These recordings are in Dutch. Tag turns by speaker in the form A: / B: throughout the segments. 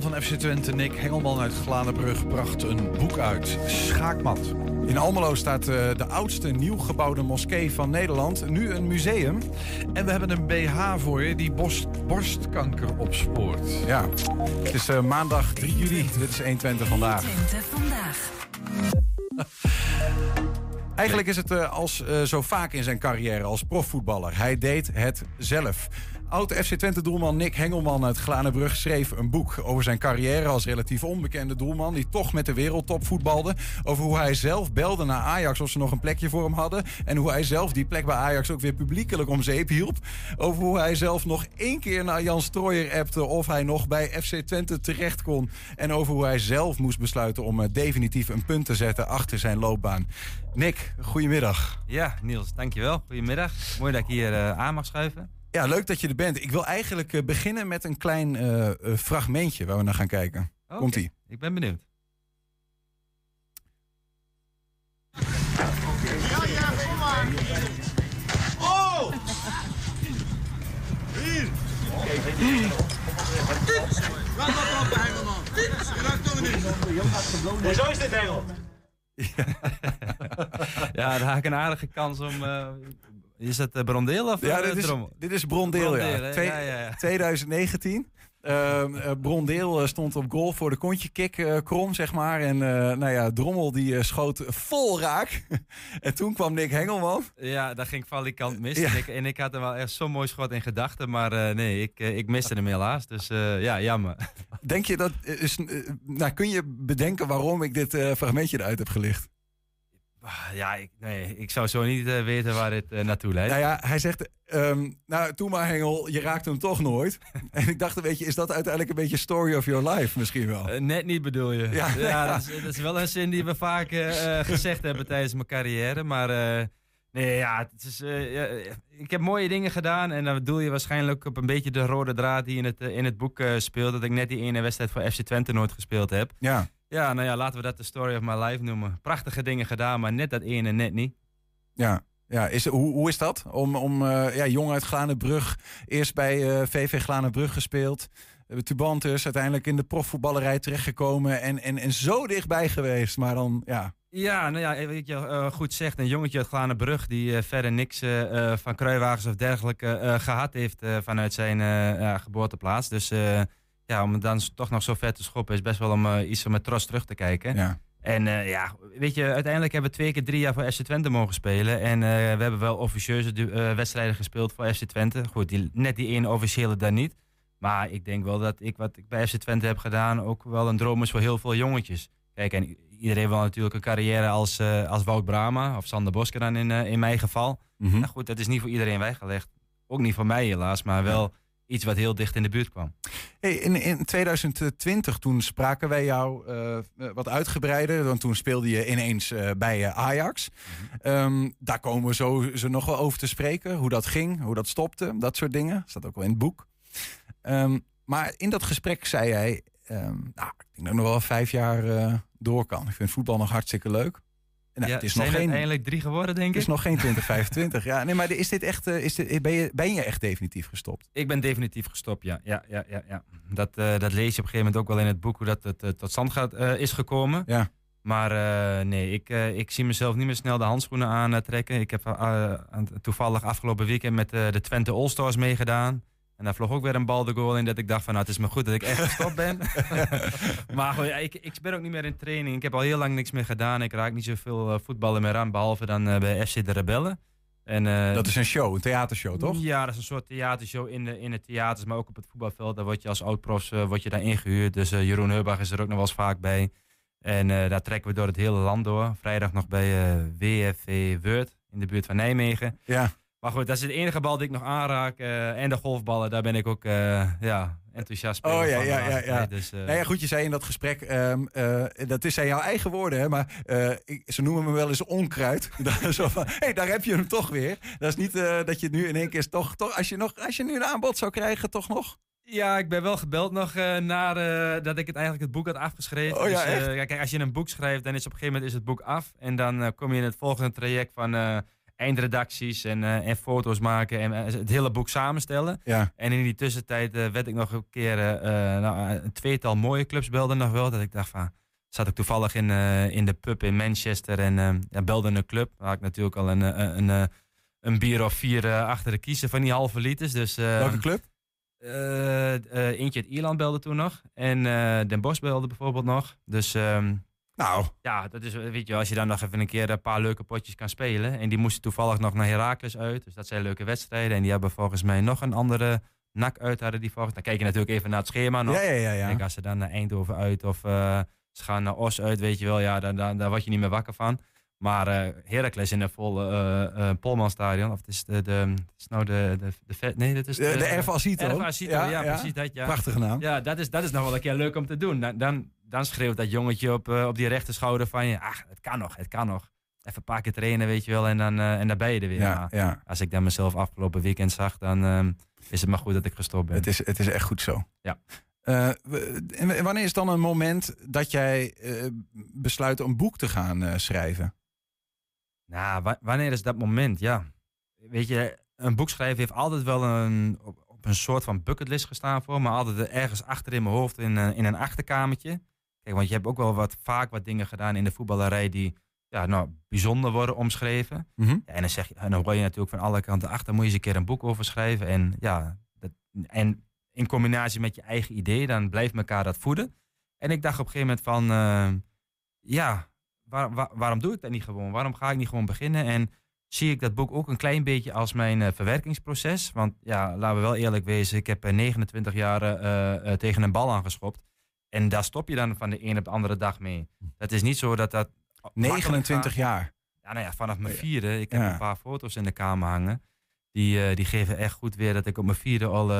A: doelman van FC Twente, Nick Hengelman uit Glanenbrug, bracht een boek uit. Schaakmat. In Almelo staat uh, de oudste nieuw gebouwde moskee van Nederland. Nu een museum. En we hebben een BH voor je die borst, borstkanker opspoort. Ja, het is uh, maandag 3 juli. Dit is 120 vandaag. 120 vandaag. Eigenlijk is het uh, als zo vaak in zijn carrière als profvoetballer. Hij deed het zelf. Oud-FC Twente-doelman Nick Hengelman uit Glanenbrug schreef een boek over zijn carrière als relatief onbekende doelman die toch met de wereldtop voetbalde. Over hoe hij zelf belde naar Ajax of ze nog een plekje voor hem hadden. En hoe hij zelf die plek bij Ajax ook weer publiekelijk om zeep hielp. Over hoe hij zelf nog één keer naar Jan Strooijer appte of hij nog bij FC Twente terecht kon. En over hoe hij zelf moest besluiten om uh, definitief een punt te zetten achter zijn loopbaan. Nick, goedemiddag.
B: Ja, Niels, dankjewel. Goedemiddag. Mooi dat ik hier uh, aan mag schuiven.
A: Ja, leuk dat je er bent. Ik wil eigenlijk uh, beginnen met een klein uh, uh, fragmentje waar we naar gaan kijken. Okay. Komt-ie.
B: Ik ben benieuwd.
C: Ja, ja, kom maar. Oh! Hier! Laat dat op, Hengelman. Je raakt toch niet. Hoezo is dit, Hengel?
B: Ja. daar had ik een aardige kans om... Uh, is het uh, Brondeel of
A: ja,
B: uh,
A: dit, is, dit is Brondeel, Brondeel ja. Twee, ja, ja, ja. 2019. Uh, Brondeel stond op goal voor de kontje kick krom, zeg maar. En nou ja, Drommel die schoot vol raak. en toen kwam Nick Hengelman.
B: Ja, daar ging valikant mis. Ja. En, ik, en ik had er wel echt zo'n mooi schot in gedachten. Maar nee, ik, ik miste hem helaas. Dus ja, jammer.
A: Denk je dat... Is, nou, kun je bedenken waarom ik dit fragmentje eruit heb gelicht?
B: Ja, ik, nee, ik zou zo niet uh, weten waar dit uh, naartoe leidt.
A: Nou ja, hij zegt, um, nou, toen maar Hengel, je raakt hem toch nooit. en ik dacht, weet je, is dat uiteindelijk een beetje story of your life misschien wel?
B: Uh, net niet bedoel je. Ja, ja dat, is, dat, is, wel een zin die we vaak gezegd hebben tijdens mijn carrière. Maar nee, ja, het is, ja, ik heb mooie dingen gedaan. En dan bedoel je waarschijnlijk op een beetje de rode draad die in het, in het boek speelt. Dat ik net die ene wedstrijd voor FC Twente nooit gespeeld heb.
A: Ja.
B: Ja, nou ja, laten we dat de story of my life noemen. Prachtige dingen gedaan, maar net dat ene net niet.
A: Ja, ja is, hoe, hoe is dat? Om, om uh, ja, jong uit Glanenbrug, eerst bij uh, VV Glanenbrug gespeeld. Uh, Tubantus, uiteindelijk in de profvoetballerij terechtgekomen en, en, en zo dichtbij geweest. Maar dan, ja...
B: Ja, nou ja, weet je, goed zegt, een jongetje uit Glanenbrug die verder niks van kruiwagens of dergelijke gehad heeft vanuit zijn geboorteplaats. Dus ja, om het dan toch nog zo ver te schoppen is best wel om uh, iets met trots terug te kijken.
A: Ja.
B: En uh, ja, weet je, uiteindelijk hebben we twee keer drie jaar voor FC Twente mogen spelen. En uh, we hebben wel officieuze wedstrijden gespeeld voor FC Twente. Goed, die, net die ene officiële dan niet. Maar ik denk wel dat ik wat ik bij FC Twente heb gedaan ook wel een droom is voor heel veel jongetjes. Kijk, en iedereen wil natuurlijk een carrière als, als Wout Brama of Sander Bosker dan in, in mijn geval. Mm -hmm. nou goed, dat is niet voor iedereen weggelegd. Ook niet voor mij helaas, maar wel... Ja iets wat heel dicht in de buurt kwam.
A: Hey, in, in 2020 toen spraken wij jou uh, wat uitgebreider. Want toen speelde je ineens uh, bij Ajax. Mm -hmm. um, daar komen we zo, zo nog wel over te spreken. Hoe dat ging, hoe dat stopte, dat soort dingen. Dat staat ook wel in het boek. Um, maar in dat gesprek zei jij... Um, nou, ik denk dat ik nog wel vijf jaar door kan. Ik vind voetbal nog hartstikke leuk.
B: Nou, ja, het is nog geen, eindelijk drie geworden, denk ik.
A: Het is nog geen 2025. ja, nee, maar is dit echt, uh, is dit, ben, je, ben je echt definitief gestopt?
B: Ik ben definitief gestopt, ja. ja, ja, ja, ja. Dat, uh, dat lees je op een gegeven moment ook wel in het boek, hoe dat het, uh, tot stand gaat, is gekomen.
A: Ja.
B: Maar nee, ik, ik zie mezelf niet meer snel de handschoenen aantrekken. Ik heb toevallig afgelopen weekend met de Twente All-Stars meegedaan. En daar vloog ook weer een bal de goal in dat ik dacht van nou het is maar goed dat ik echt gestopt ben. maar goed, ja, ik, ik ben ook niet meer in training. Ik heb al heel lang niks meer gedaan. Ik raak niet zoveel uh, voetballen meer aan, behalve dan uh, bij FC de Rebellen. En, uh,
A: dat is een show, een theatershow toch?
B: Ja, dat is een soort theatershow in de, in de theaters, maar ook op het voetbalveld. Daar word je als oud-profs word je daar ingehuurd. Dus Jeroen Heubach is er ook nog wel eens vaak bij. En daar trekken we door het hele land door. Vrijdag nog bij WFV Word in de buurt van Nijmegen.
A: Ja.
B: Maar goed, dat is het enige bal die ik nog aanraak. Uh, en de golfballen, daar ben ik ook uh, ja, enthousiast
A: Oh ja, ja, ja. ja. Dus, uh... nou ja, goed, je zei in dat gesprek, um, dat is zijn jouw eigen woorden, hè, maar ik, ze noemen me wel eens onkruid. Zo van, hé, hey, daar heb je hem toch weer. Dat is niet dat je het nu in één keer toch, toch als, je nog, als je nu een aanbod zou krijgen, toch nog?
B: Ja, ik ben wel gebeld nog uh, naar uh, dat ik het eigenlijk het boek had afgeschreven.
A: Oh, ja,
B: dus, uh, kijk, als je een boek schrijft, dan is op een gegeven moment is het boek af. En dan kom je in het volgende traject van eindredacties en, eh, en foto's maken en eh, het hele boek samenstellen.
A: Ja.
B: En in die tussentijd eh, werd ik nog een keer nou, een tweetal mooie clubs belden nog wel. Dat ik dacht van, zat ik toevallig in, in de pub in Manchester en ja, belde een club. Daar had ik natuurlijk al een, een, een, een bier of vier achter de kiezen van die halve liters. Dus,
A: Welke club?
B: eentje uit Ierland belde toen nog. En Den Bosch belde bijvoorbeeld nog. Dus ehm,
A: Nou,
B: ja, dat is, weet je, als je dan nog even een keer een paar leuke potjes kan spelen. En die moesten toevallig nog naar Heracles uit. Dus dat zijn leuke wedstrijden. En die hebben volgens mij nog een andere nak uit hadden die volgens. Dan kijk je natuurlijk even naar het schema nog.
A: ja, ja, ja. Ja.
B: denk als ze dan naar Eindhoven uit of eh, ze gaan naar Os uit, weet je wel. Ja, daar, daar, daar word je niet meer wakker van. Maar eh Heracles in een vol uh, Polmanstadion. Of het is de, de, het is nou de, de, de, vet- nee, dat is
A: De, de Erva Acito.
B: Erva Acito, ja, precies dat, ja.
A: Prachtige naam.
B: Ja, dat is, dat is nog wel een keer leuk om te doen. Dan, dan, dan schreeuwt dat jongetje op, eh, op die rechterschouder van je... Ach, het kan nog, het kan nog. Even een paar keer trainen, weet je wel, en dan, eh, en dan ben je er weer.
A: Ja,
B: Maar
A: ja.
B: Als ik dan mezelf afgelopen weekend zag, dan ehm, is het maar goed dat ik gestopt ben.
A: Het is, het is echt goed zo.
B: Ja.
A: Eh, en wanneer is dan een moment dat jij besluit een boek te gaan schrijven?
B: Nou, wa- wanneer is dat moment? Ja. Weet je, een boek schrijven heeft altijd wel een, op, een soort van bucketlist gestaan voor me. Altijd ergens achter in mijn hoofd in, in een achterkamertje. Kijk, want je hebt ook wel wat, vaak wat dingen gedaan in de voetballerij die ja, nou, bijzonder worden omschreven.
A: Mhm.
B: Ja, en dan, zeg je, en dan hoor je natuurlijk van alle kanten achter, moet je eens een keer een boek over schrijven. En ja, dat, en in combinatie met je eigen idee, dan blijft elkaar dat voeden. En ik dacht op een gegeven moment van, eh, ja, waar- waar- waarom doe ik dat niet gewoon? Waarom ga ik niet gewoon beginnen? En zie ik dat boek ook een klein beetje als mijn eh, verwerkingsproces. Want ja, laten we wel eerlijk wezen, ik heb eh, 29 jaar tegen een bal aangeschopt. En daar stop je dan van de een op de andere dag mee. Het is niet zo dat dat... makkelijk
A: 29
B: gaat.
A: jaar.
B: Ja, nou ja, vanaf mijn vierde. Ik heb
A: Ja.
B: een paar foto's in de kamer hangen. Die, eh, die geven echt goed weer dat ik op mijn vierde al, eh,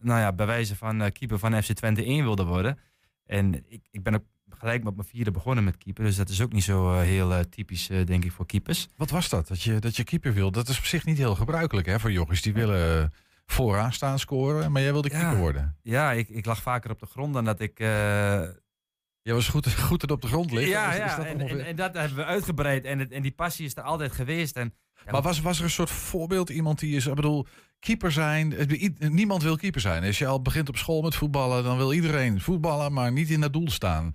B: nou ja, bij wijze van keeper van FC Twente 1 wilde worden. En ik, ik ben ook gelijk met mijn vierde begonnen met keeper. Dus dat is ook niet zo heel typisch, denk ik, voor keepers.
D: Wat was dat? Dat je, dat je keeper wil? Dat is op zich niet heel gebruikelijk hè, voor jochies. Die willen vooraan staan scoren, maar jij wilde
B: Ja.
D: keeper worden.
B: Ja, ik, ik lag vaker op de grond dan dat ik... eh,
D: Jij was goed, goed dat op de grond liggen.
B: ja,
D: Is- is
B: ja
D: dat
B: en, en, en dat hebben we uitgebreid. En, het, en die passie is er altijd geweest. En, ja,
D: Maar was, was er een soort voorbeeld iemand die is, ik bedoel, keeper zijn? Niemand wil keeper zijn. Als je al begint op school met voetballen, dan wil iedereen voetballen, maar niet in het doel staan.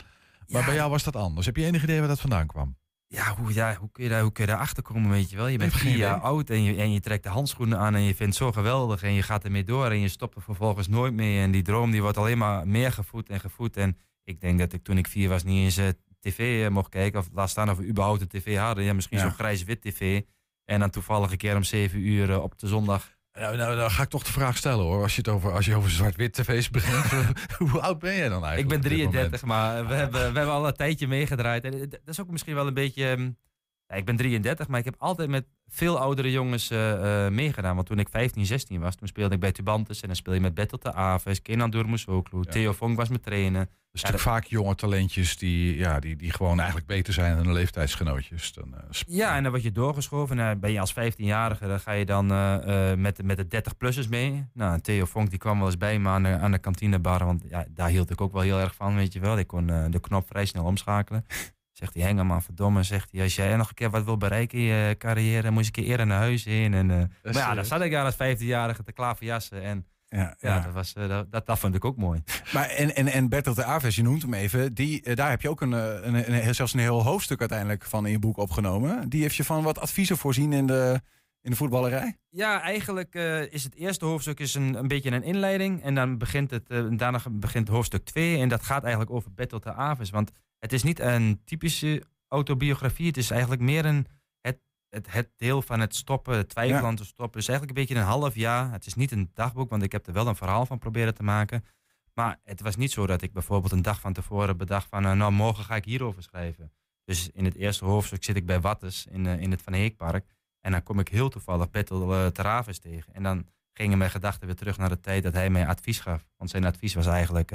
D: Maar
B: Ja.
D: bij jou was dat anders. Heb je enig idee waar dat vandaan kwam?
B: Ja, hoe, ja hoe, kun je daar, hoe kun je daarachter komen, weet je wel? Je bent vier jaar oud en je, en je trekt de handschoenen aan en je vindt het zo geweldig. En je gaat ermee door en je stopt er vervolgens nooit mee. En die droom die wordt alleen maar meer gevoed en gevoed. En ik denk dat ik toen ik vier was niet eens eh, tv eh, mocht kijken. Of laat staan of we überhaupt een tv hadden. Ja, misschien
A: Ja.
B: zo'n grijs-wit tv. En dan toevallig een keer om zeven uur eh, op de zondag.
D: Nou, nou, nou ga ik toch de vraag stellen hoor. Als je, het over, als je over zwart-wit tv's begint, hoe oud ben jij dan eigenlijk?
B: Ik ben
D: op dit moment?
B: 33, maar we hebben, we hebben al een tijdje meegedraaid. En dat is ook misschien wel een beetje... Ja, ik ben 33, maar ik heb altijd met veel oudere jongens eh, eh, meegedaan. Want toen ik 15, 16 was, toen speelde ik bij Tubantes. En dan speel je met Battle de Aves, Kenan Durmusoglu,
D: Ja.
B: Theo Vonk was mijn trainer.
D: Er
B: Ja,
D: zijn
B: dat-
D: vaak jonge talentjes die, ja, die, die gewoon eigenlijk beter zijn dan de leeftijdsgenootjes. Dan, eh,
B: Ja, en dan word je doorgeschoven. En dan ben je als 15-jarige, dan ga je dan eh, met, de- met de 30-plussers mee. Nou, Theo Vonk die kwam wel eens bij me aan de, aan de kantinebar. Want ja, daar hield ik ook wel heel erg van, weet je wel. Ik kon de knop vrij snel omschakelen. Zegt hij, Hengeman, verdomme, zegt hij. Als jij nog een keer wat wil bereiken in je carrière, moet je een keer eerder naar huis heen. En, eh, maar ja,
D: serieus?
B: dan zat ik daar als 15-jarige te klaverjassen. En
A: Ja,
B: ja,
A: ja.
B: Dat, was, eh, dat, dat, vond ik ook mooi.
A: Maar en, en, en Bertolt de Aves, je noemt hem even, die, eh, daar heb je ook een, eh, een, een, zelfs een heel hoofdstuk uiteindelijk van in je boek opgenomen. Die heeft je van wat adviezen voorzien in de, in de voetballerij?
B: Ja, eigenlijk eh, is het eerste hoofdstuk is een, een beetje een inleiding. En dan begint het, eh, daarna begint hoofdstuk 2. En dat gaat eigenlijk over Battle te Aves. Want het is niet een typische autobiografie. Het is eigenlijk meer een, het, het, het deel van het stoppen, het twijfelen
A: Ja.
B: aan te stoppen. Dus eigenlijk een beetje een half jaar. Het is niet een dagboek, want ik heb er wel een verhaal van proberen te maken. Maar het was niet zo dat ik bijvoorbeeld een dag van tevoren bedacht van... eh, nou, morgen ga ik hierover schrijven. Dus in het eerste hoofdstuk zit ik bij Wattes in, eh, in het Van Heekpark. En dan kom ik heel toevallig Pettel uh, Teravis tegen. En dan gingen mijn gedachten weer terug naar de tijd dat hij mij advies gaf. Want zijn advies was eigenlijk...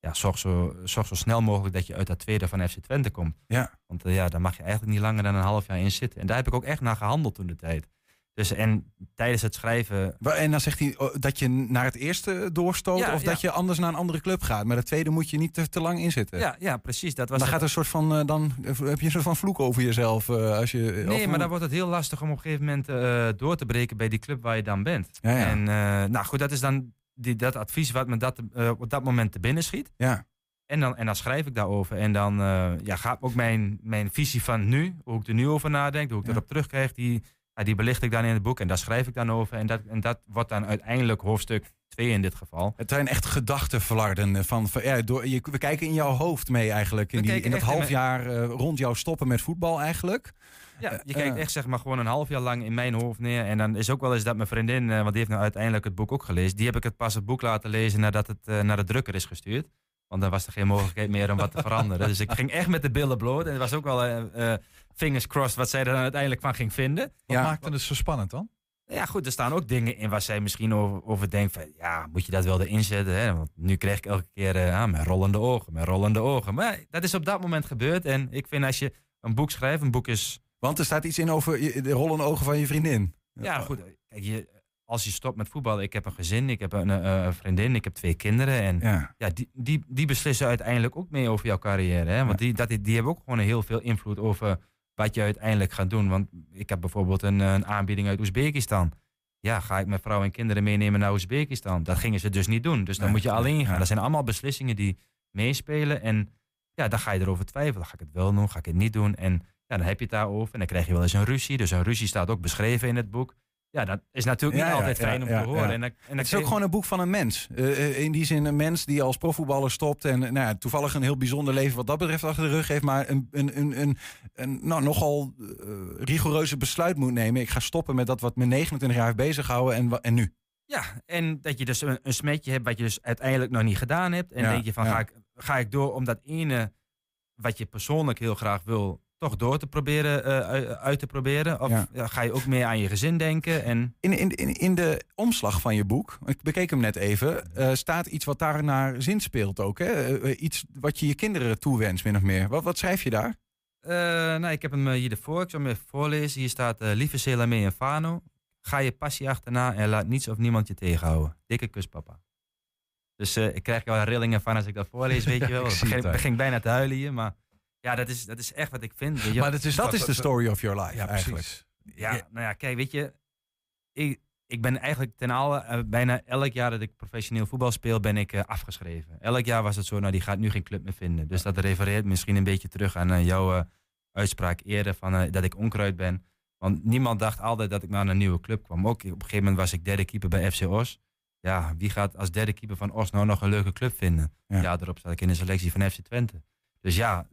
B: eh, ja, zorg zo, zorg zo snel mogelijk dat je uit dat tweede van FC Twente komt.
A: Ja.
B: Want eh, ja, daar mag je eigenlijk niet langer dan een half jaar in zitten. En daar heb ik ook echt naar gehandeld toen de tijd. Dus en tijdens het schrijven.
A: En dan zegt hij oh, dat je naar het eerste doorstoot.
B: Ja,
A: of dat je anders naar een andere club gaat. Maar de tweede moet je niet te, te lang inzitten.
B: Ja, ja, precies. Dat was
A: dan
B: het-
A: gaat een soort van. eh, dan heb je een soort van vloek over jezelf. eh, als je,
B: Nee, maar dan wordt het heel lastig om op een gegeven moment eh, door te breken bij die club waar je dan bent.
A: Ja.
B: En eh, nou goed, dat is dan die, dat advies wat me dat, eh, op dat moment te binnen schiet.
A: Ja.
B: En dan, en dan schrijf ik daarover. En dan eh, ja, gaat ook mijn, mijn visie van nu, hoe ik er nu over nadenk, hoe ik
A: Ja.
B: erop terugkrijg, die, ja, die belicht ik dan in het boek. En daar schrijf ik dan over. En dat, en dat wordt dan uiteindelijk hoofdstuk 2 in dit geval.
A: Het zijn echt gedachtenflarden. Van, van, ja, door, je, we kijken in jouw hoofd mee eigenlijk. In,
B: We
A: die, in dat half jaar eh, rond jouw stoppen met voetbal eigenlijk.
B: Ja, je
A: Eh,
B: kijkt
A: eh.
B: echt zeg maar gewoon een half jaar lang in mijn hoofd neer. En dan is ook wel eens dat mijn vriendin, eh, want die heeft nou uiteindelijk het boek ook gelezen. Die heb ik het pas het boek laten lezen nadat het naar de drukker is gestuurd. Want dan was er geen mogelijkheid meer om wat te veranderen. Dus ik ging echt met de billen bloot. En het was ook wel fingers crossed wat zij er dan uiteindelijk van ging vinden.
D: Wat
A: Ja.
D: maakte het zo spannend dan?
B: Ja, goed, er staan ook dingen in waar zij misschien over, over denkt van... Ja, moet je dat wel erin zetten? Hè? Want nu krijg ik elke keer ah, met rollende ogen, met rollende ogen. Maar dat is op dat moment gebeurd. En ik vind als je een boek schrijft, een boek is...
A: Want er staat iets in over de rollende ogen van je vriendin.
B: Ja, goed. Kijk, je, als je stopt met voetballen, ik heb een gezin, ik heb een, eh, vriendin, ik heb twee kinderen. En ja.
A: Ja.
B: die, die, die beslissen uiteindelijk ook mee over jouw carrière. Hè? Want die, dat, die hebben ook gewoon heel veel invloed over wat je uiteindelijk gaat doen. Want ik heb bijvoorbeeld een, een aanbieding uit Oezbekistan. Ja, ga ik mijn vrouw en kinderen meenemen naar Oezbekistan? Dat gingen ze dus niet doen. Dus dan moet je alleen gaan. Dat zijn allemaal beslissingen die meespelen. En ja, dan ga je erover twijfelen. Ga ik het wel doen? Ga ik het niet doen? En ja, dan heb je het daarover. En dan krijg je wel eens een ruzie. Dus een ruzie staat ook beschreven in het boek. Ja, dat is natuurlijk niet
A: ja,
B: altijd
A: ja,
B: fijn om te horen. En dan, en dan
A: Het is ook
B: je-
A: gewoon een boek van een mens. Eh, eh, in die zin een mens die als profvoetballer stopt. En nou ja, toevallig een heel bijzonder leven wat dat betreft achter de rug heeft. Maar een, een, een, een, een nou, nogal eh, rigoureuze besluit moet nemen. Ik ga stoppen met dat wat me 29 jaar heeft bezighouden. En, en nu?
B: Ja, en dat je dus een, een smetje hebt wat je dus uiteindelijk nog niet gedaan hebt. En denk je van, ga, ik, ga ik door om dat ene wat je persoonlijk heel graag wil, toch door te proberen, eh, uit, uit te proberen? Of
A: Ja.
B: ga je ook meer aan je gezin denken? En
A: In, in, in, in de omslag van je boek, ik bekeek hem net even, eh, staat iets wat daar naar zin speelt ook. Hè? Eh, eh, iets wat je je kinderen toewenst, min of meer. Wat, wat schrijf je daar?
B: Eh, nou, ik heb hem eh, hier ervoor. Ik zal hem even voorlezen. Hier staat: eh, Lieve Selamé en Fano, ga je passie achterna en laat niets of niemand je tegenhouden. Dikke kus, papa. Dus eh, ik krijg er wel rillingen van als ik dat voorlees, weet je wel.
D: ik
B: begin, begin bijna te huilen hier, maar ja, dat is, dat is echt wat ik vind. weet je.
D: Maar dat is,
A: Dat is de story of your life
D: Ja,
A: eigenlijk.
D: precies.
B: Ja,
A: Ja.
B: nou ja, kijk, weet je, ik, ik ben eigenlijk ten alle, eh, bijna elk jaar dat ik professioneel voetbal speel, ben ik eh, afgeschreven. Elk jaar was het zo, nou die gaat nu geen club meer vinden. Dus dat refereert misschien een beetje terug aan eh, jouw uitspraak eerder van dat ik onkruid ben. Want niemand dacht altijd dat ik naar een nieuwe club kwam. Ook op een gegeven moment was ik derde keeper bij FC Os. Ja, wie gaat als derde keeper van Os nou nog een leuke club vinden?
A: Ja.
B: Ja, daarop zat ik in de selectie van FC Twente. Dus ja,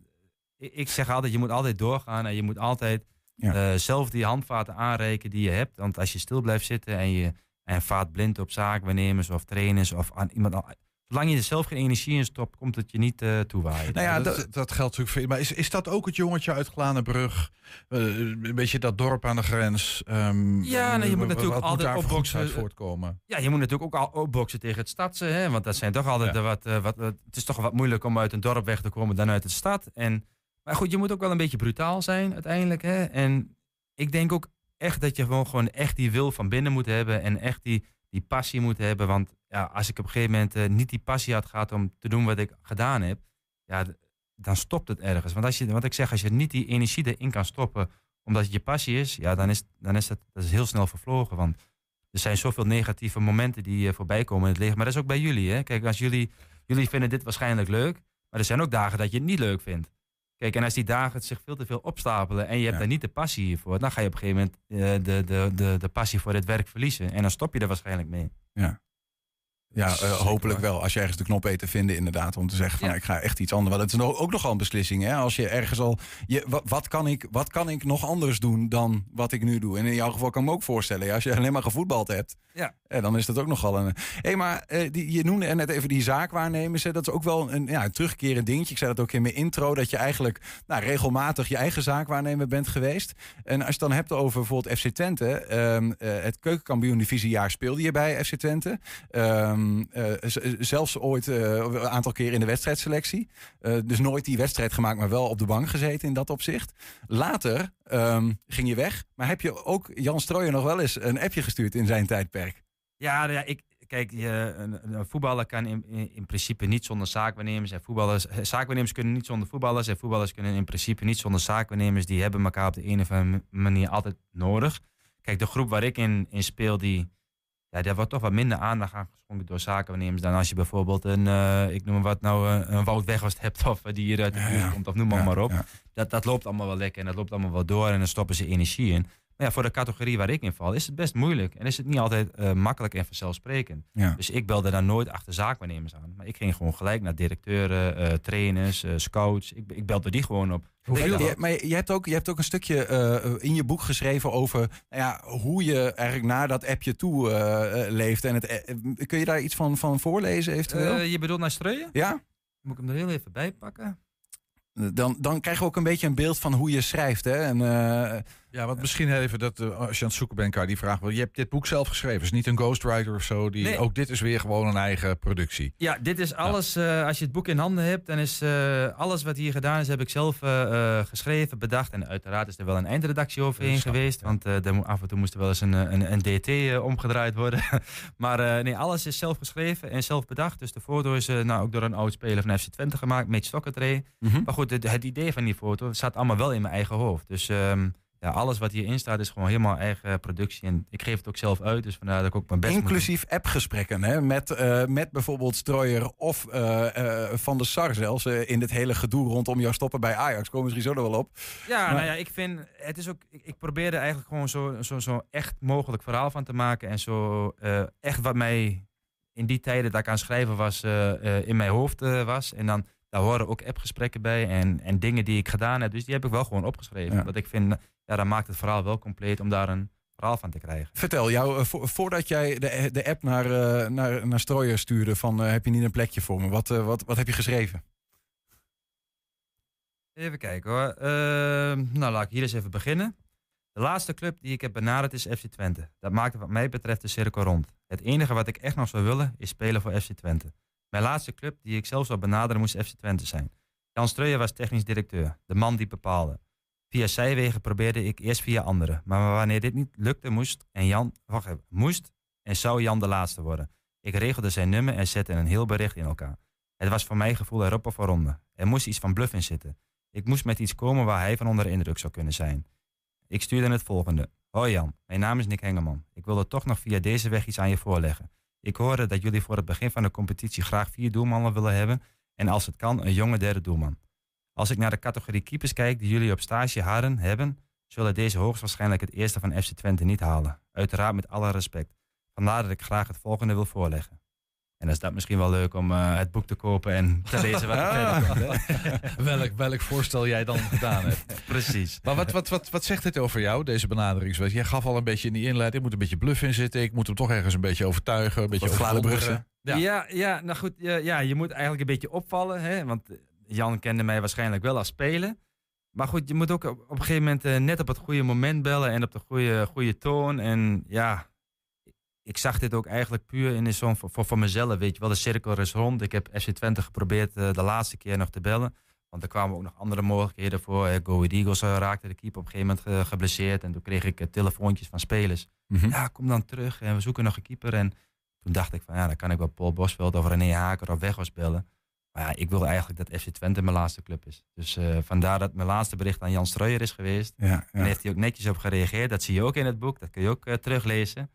B: ik, zeg altijd, je moet altijd doorgaan en je moet altijd
A: Ja.
B: eh, zelf die handvaten aanreiken die je hebt. Want als je stil blijft zitten en je en vaart blind op zaakwaarnemers of trainers of aan iemand al- Zolang je er zelf geen energie in stopt, komt het je niet eh toewaaien.
A: Nou ja,
D: dat,
A: dat-
D: geldt natuurlijk voor. Maar is, is dat ook het jongetje uit Glanenbrug? Eh, een beetje dat dorp aan de grens. ehm,
B: Ja, nee, je moet natuurlijk
D: moet
B: altijd opboksen.
D: uit voortkomen.
B: Ja, je moet natuurlijk ook al opboksen tegen het stadse. Hè? Want dat zijn toch altijd
D: Ja.
B: de wat, wat, wat- Het is toch wat moeilijk om uit een dorp weg te komen dan uit de stad. En, maar goed, je moet ook wel een beetje brutaal zijn uiteindelijk. Hè? En ik denk ook echt dat je gewoon, gewoon echt die wil van binnen moet hebben. En echt die, die passie moet hebben. Want ja, als ik op een gegeven moment eh, niet die passie had gehad om te doen wat ik gedaan heb. Ja, dan stopt het ergens. Want als je, wat ik zeg, als je niet die energie erin kan stoppen omdat het je passie is, ja, dan is, dan is dat, dat is heel snel vervlogen. Want er zijn zoveel negatieve momenten die eh, voorbij komen in het leven. Maar dat is ook bij jullie. Hè? Kijk, als jullie, jullie vinden dit waarschijnlijk leuk. Maar er zijn ook dagen dat je het niet leuk vindt. Kijk, en als die dagen zich veel te veel opstapelen en je hebt
A: Ja.
B: daar niet de passie voor, dan ga je op een gegeven moment eh, de, de, de, de passie voor het werk verliezen. En dan stop je er waarschijnlijk mee.
A: Ja, eh,
D: Zeker
A: hopelijk wel. Als je ergens de knop weet te vinden, inderdaad. Om te zeggen van
B: Ja.
A: ik ga echt iets anders. Want het is ook nogal een beslissing. Hè? Als je ergens al. Je, wat, wat, kan ik, wat kan ik nog anders doen dan wat ik nu doe? En in jouw geval kan ik me ook voorstellen. ja, als je alleen maar gevoetbald hebt.
B: Ja.
A: eh, dan is dat ook nogal een. Hé, hey, maar eh, die, je noemde net even die zaakwaarnemers. Hè? Dat is ook wel een, ja, een terugkerend dingetje. Ik zei dat ook in mijn intro. Dat je eigenlijk nou, regelmatig je eigen zaakwaarnemer bent geweest. En als je het dan hebt over bijvoorbeeld FC Twente. eh, het keukenkampioen divisiejaar speelde je bij FC Twente. Ehm, ehm, eh, z- zelfs ooit eh, een aantal keer in de wedstrijdselectie. Eh, dus nooit die wedstrijd gemaakt, maar wel op de bank gezeten in dat opzicht. Later ehm, ging je weg, maar heb je ook Jan Strooijer nog wel eens een appje gestuurd in zijn tijdperk?
B: Ja, nou ja ik, kijk, een, voetballer kan in, in, in principe niet zonder zaakwaarnemers. En voetballers, eh, zaakwaarnemers kunnen niet zonder voetballers. En voetballers kunnen in principe niet zonder zaakwaarnemers. Die hebben elkaar op de een of andere manier altijd nodig. Kijk, de groep waar ik in, in speel, die, ja, daar wordt toch wat minder aandacht aan geschonken door zakenwaarnemers. Dan als je bijvoorbeeld een, eh, ik noem maar wat nou, eh, een Wout Weghorst hebt. Of die hier uit de buurt komt. Of noem maar, maar op. Dat, dat loopt allemaal wel lekker en dat loopt allemaal wel door. En dan stoppen ze energie in. Maar ja, voor de categorie waar ik in val, is het best moeilijk. En is het niet altijd eh, makkelijk en vanzelfsprekend.
A: Ja.
B: Dus ik belde daar nooit achter zaakwaarnemers aan. Maar ik ging gewoon gelijk naar directeuren, eh, trainers, eh, scouts. Ik, ik belde die gewoon op.
D: Hoe
B: Ik
D: viel
B: dacht,
A: Ja, maar je hebt, ook, je hebt ook een stukje in je boek geschreven over nou ja, hoe je eigenlijk naar dat appje toe leeft. En het, kun je daar iets van, van voorlezen eventueel?
B: je bedoelt naar Streuien?
A: ja?
B: Moet ik hem er heel even bij pakken?
A: Dan, dan krijgen we ook een beetje een beeld van hoe je schrijft. Hè? En,
D: Ja, want misschien even dat eh, als je aan het zoeken bent, kan die vraag wel. Je hebt dit boek zelf geschreven, is niet een ghostwriter of zo. Die,
B: Nee.
D: Ook dit is weer gewoon een eigen productie.
B: Ja, dit is alles. eh, als je het boek in handen hebt, dan is eh, alles wat hier gedaan is, heb ik zelf geschreven, bedacht. En uiteraard is er wel een eindredactie overheen
D: snap
B: geweest.
D: ja.
B: Want af en toe moest er wel eens een, een, een DT omgedraaid worden. maar nee, alles is zelf geschreven en zelf bedacht. Dus de foto is nou, ook door een oud speler van FC Twente gemaakt, Mitch Stokkertree.
A: mhm.
B: Maar goed, het, het idee van die foto staat allemaal wel in mijn eigen hoofd. Dus ehm, ja, alles wat hierin staat is gewoon helemaal eigen productie. En ik geef het ook zelf uit, dus vandaar dat ik ook mijn best.
A: Inclusief appgesprekken hè? Met, eh, met bijvoorbeeld Strooier of eh, eh, Van der Sar zelfs. in dit hele gedoe rondom jouw stoppen bij Ajax. Komen misschien zo nog wel op.
B: Ja,
A: Maar-
B: nou ja, ik vind het is ook. Ik, ik probeer er eigenlijk gewoon zo, zo, zo echt mogelijk verhaal van te maken. En zo echt wat mij in die tijden dat ik aan het schrijven was, in mijn hoofd was. En dan daar horen ook appgesprekken bij en, en dingen die ik gedaan heb. Dus die heb ik wel gewoon opgeschreven.
A: Ja.
B: Want ik vind, ja, dan maakt het verhaal wel compleet om daar een verhaal van te krijgen.
A: Vertel, jou, eh, vo- voordat jij de, de app naar, eh, naar, naar Strooier stuurde van eh, heb je niet een plekje voor me? Wat, eh, wat, wat heb je geschreven?
B: Even kijken hoor. Ehm, nou, laat ik hier eens even beginnen. De laatste club die ik heb benaderd is FC Twente. Dat maakte wat mij betreft de cirkel rond. Het enige wat ik echt nog zou willen is spelen voor FC Twente. Mijn laatste club die ik zelf zou benaderen moest FC Twente zijn. Jan Streuer was technisch directeur, de man die bepaalde. Via zijwegen probeerde ik eerst via anderen. Maar wanneer dit niet lukte, moest en Jan, wacht even, moest en zou Jan de laatste worden. Ik regelde zijn nummer en zette een heel bericht in elkaar. Het was voor mijn gevoel erop of eronder. Er moest iets van bluff in zitten. Ik moest met iets komen waar hij van onder de indruk zou kunnen zijn. Ik stuurde het volgende. Hoi Jan, mijn naam is Nick Hengeman. Ik wilde toch nog via deze weg iets aan je voorleggen. Ik hoorde dat jullie voor het begin van de competitie graag vier doelmannen willen hebben en als het kan een jonge derde doelman. Als ik naar de categorie keepers kijk die jullie op stage hadden hebben, zullen deze hoogstwaarschijnlijk het eerste van FC Twente niet halen. Uiteraard met alle respect. Vandaar dat ik graag het volgende wil voorleggen. En dan is dat misschien wel leuk om eh, het boek te kopen en te lezen wat
A: Ah.
D: welk, welk voorstel jij dan gedaan hebt.
B: Precies.
D: Maar wat, wat, wat, wat zegt dit over jou, deze benaderingswijze? Jij gaf al een beetje in die inleiding, er moet een beetje bluff in zitten. Ik moet hem toch ergens een beetje overtuigen, een beetje overwonderen. Ja.
B: Ja. Ja, nou goed, ja, ja, je moet eigenlijk een beetje opvallen. Hè? Want eh, Jan kende mij waarschijnlijk wel als speler. Maar goed, je moet ook op, een gegeven moment eh, net op het goede moment bellen en op de goede, goede toon. En ja, ik zag dit ook eigenlijk puur in zo'n voor, voor, voor mezelf. Weet je wel, de cirkel is rond. Ik heb FC Twente geprobeerd eh, de laatste keer nog te bellen. Want er kwamen ook nog andere mogelijkheden voor. Go Ahead Eagles eh, raakte de keeper op een gegeven moment ge- geblesseerd. En toen kreeg ik telefoontjes van spelers
A: Mhm.
B: ja, kom dan terug en we zoeken nog een keeper. En toen dacht ik van ja, dan kan ik wel Paul Bosveld of René Haker of Weghorst bellen. Maar ja, ik wil eigenlijk dat FC Twente mijn laatste club is. Dus eh, vandaar dat mijn laatste bericht aan Jan Streuer is geweest.
A: Ja,
B: En heeft hij ook netjes op gereageerd. Dat zie je ook in het boek, dat kun je ook eh, teruglezen.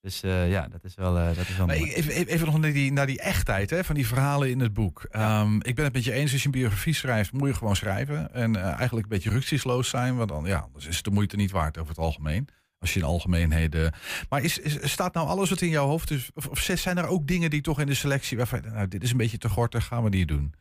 B: Dus eh, ja, dat is wel, dat is wel
D: Maar
B: mooi.
D: even, even nog naar die, naar die echtheid hè, van die verhalen in het boek. Ehm, ik ben het met je eens, als je een biografie schrijft, moet je gewoon schrijven. En eigenlijk een beetje rücksichtsloos zijn, want dan, ja, anders is het de moeite niet waard over het algemeen. Als je in algemeenheden. Maar is, is, staat nou alles wat in jouw hoofd is? Of, of zijn er ook dingen die toch in de selectie waarvan nou, dit is een beetje te gortig, gaan we die doen?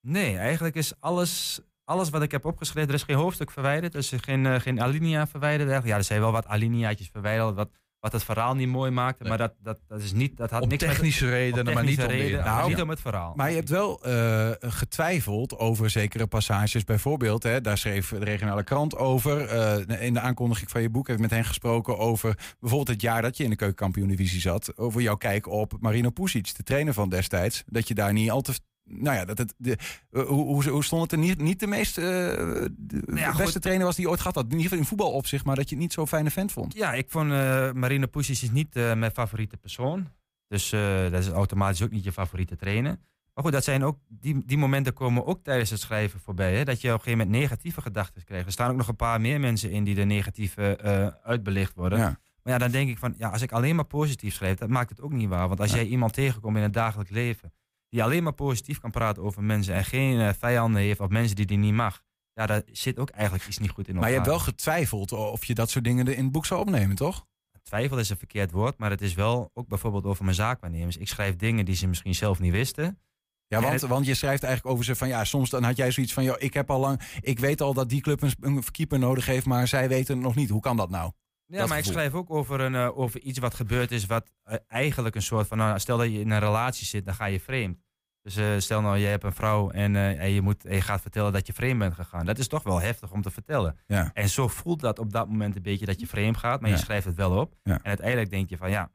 B: Nee, eigenlijk is alles, alles wat ik heb opgeschreven, er is geen hoofdstuk verwijderd. Er is geen, eh, geen alinea verwijderd. Ja, er zijn wel wat alineaatjes verwijderd, wat, wat het verhaal niet mooi maakte. Maar dat, dat, dat is niet. Dat had
D: Om
B: niks
D: technische
B: met,
D: redenen,
B: om
D: maar niet om de
B: reden,
D: inhoud.
B: Niet om het verhaal.
A: Maar je hebt wel eh, getwijfeld over zekere passages. Bijvoorbeeld, hè, daar schreef de regionale krant over. Eh, in de aankondiging van je boek heb ik met hen gesproken over bijvoorbeeld het jaar dat je in de keukenkampioen-divisie zat. Over jouw kijk op Marino Pusic, de trainer van destijds. Dat je daar niet al te. Nou ja, dat het, de, eh, hoe, hoe, hoe stond het er niet, niet de meest. eh, de
B: ja,
A: beste
B: goed.
A: trainer was die je ooit gehad had. In ieder geval in voetbalopzicht, maar dat je het niet zo'n fijne vent vond.
B: Ja, ik vond eh Marina Pusic is niet mijn favoriete persoon. Dus dat is automatisch ook niet je favoriete trainer. Maar goed, dat zijn ook, die, die momenten komen ook tijdens het schrijven voorbij. Hè? Dat je op een gegeven moment negatieve gedachten krijgt. Er staan ook nog een paar meer mensen in die er negatieve uitbelicht worden.
A: Ja.
B: Maar ja, dan denk ik van, ja, als ik alleen maar positief schrijf, dat maakt het ook niet waar. Want als jij iemand tegenkomt in het dagelijks leven, die alleen maar positief kan praten over mensen en geen eh, vijanden heeft of mensen die die niet mag, ja, daar zit ook eigenlijk iets niet goed in
A: Maar je hebt wel getwijfeld of je dat soort dingen er in het boek zou opnemen, toch?
B: Twijfel is een verkeerd woord, maar het is wel ook bijvoorbeeld over mijn zaakwaarnemers. Ik schrijf dingen die ze misschien zelf niet wisten.
A: Ja, want, want je schrijft eigenlijk over ze van ja, soms dan had jij zoiets van, joh, ik heb al lang, ik weet al dat die club een, een keeper nodig heeft, maar zij weten het nog niet. Hoe kan dat nou?
B: Ja,
A: Dat
B: maar ik schrijf ook over, een, eh, over iets wat gebeurd is, wat eh, eigenlijk een soort van, nou, stel dat je in een relatie zit, dan ga je vreemd. Dus eh, stel nou, je hebt een vrouw en, en je, moet, en je gaat vertellen dat je vreemd bent gegaan. Dat is toch wel heftig om te vertellen.
A: Ja.
B: En zo voelt dat op dat moment een beetje dat je vreemd gaat, maar
A: Ja.
B: je schrijft het wel op.
A: Ja.
B: En uiteindelijk denk je van ja,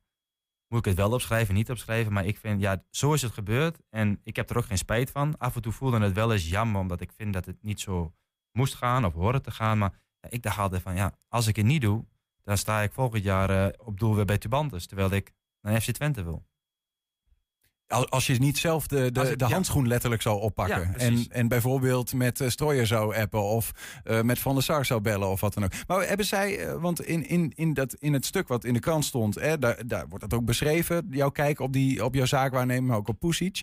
B: moet ik het wel opschrijven, niet opschrijven? Maar ik vind, ja, zo is het gebeurd en ik heb er ook geen spijt van. Af en toe voelde het wel eens jammer, omdat ik vind dat het niet zo moest gaan of hoorde te gaan. Maar ik dacht altijd van ja, als ik het niet doe, dan sta ik volgend jaar eh, op doel weer bij Tubantes, terwijl ik naar FC Twente wil.
A: Als, je niet zelf de, de,
B: ik-
A: de
B: ja.
A: handschoen letterlijk zou
B: Ja,
A: oppakken. en, en bijvoorbeeld met uh, Strooier zou appen of eh, met Van der Sar zou bellen of wat dan ook. Maar hebben zij, eh, want in, in, in, dat, in het stuk wat in de krant stond, hè, daar, daar wordt dat ook beschreven. Jouw kijk op, die, op jouw zaakwaarnemer, maar ook op Pusic.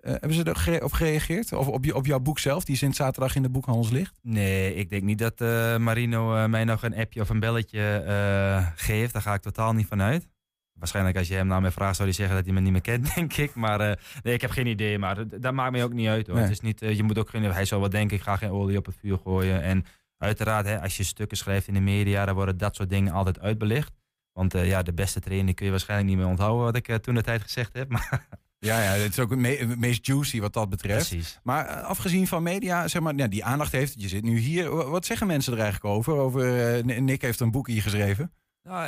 A: Eh, hebben ze er gere- op gereageerd? Of op, je, op jouw boek zelf, die sinds zaterdag in de boekhandels ligt?
B: Nee, ik denk niet dat eh, Marino eh, mij nog een appje of een belletje geeft. Daar ga ik totaal niet van uit. Waarschijnlijk als je hem naar mij vraagt, zou hij zeggen dat hij me niet meer kent, denk ik. Maar nee, ik heb geen idee. Maar dat, maakt mij ook niet uit. Hoor.
A: Nee.
B: Het is niet, je moet ook geen, hij zou wel denken, ik ga geen olie op het vuur gooien. En uiteraard, hè, als je stukken schrijft in de media, dan worden dat soort dingen altijd uitbelicht. Want ja, de beste trainer kun je waarschijnlijk niet meer onthouden, wat ik toen de tijd gezegd heb. Maar,
A: Ja, ja, het is ook het me- het meest juicy wat dat betreft.
B: precies.
A: Maar eh, afgezien van media, zeg maar, ja, die aandacht heeft, je zit nu hier. Wa- Wat zeggen mensen er eigenlijk over? Over eh, Nick heeft een boekje geschreven.
B: Nou,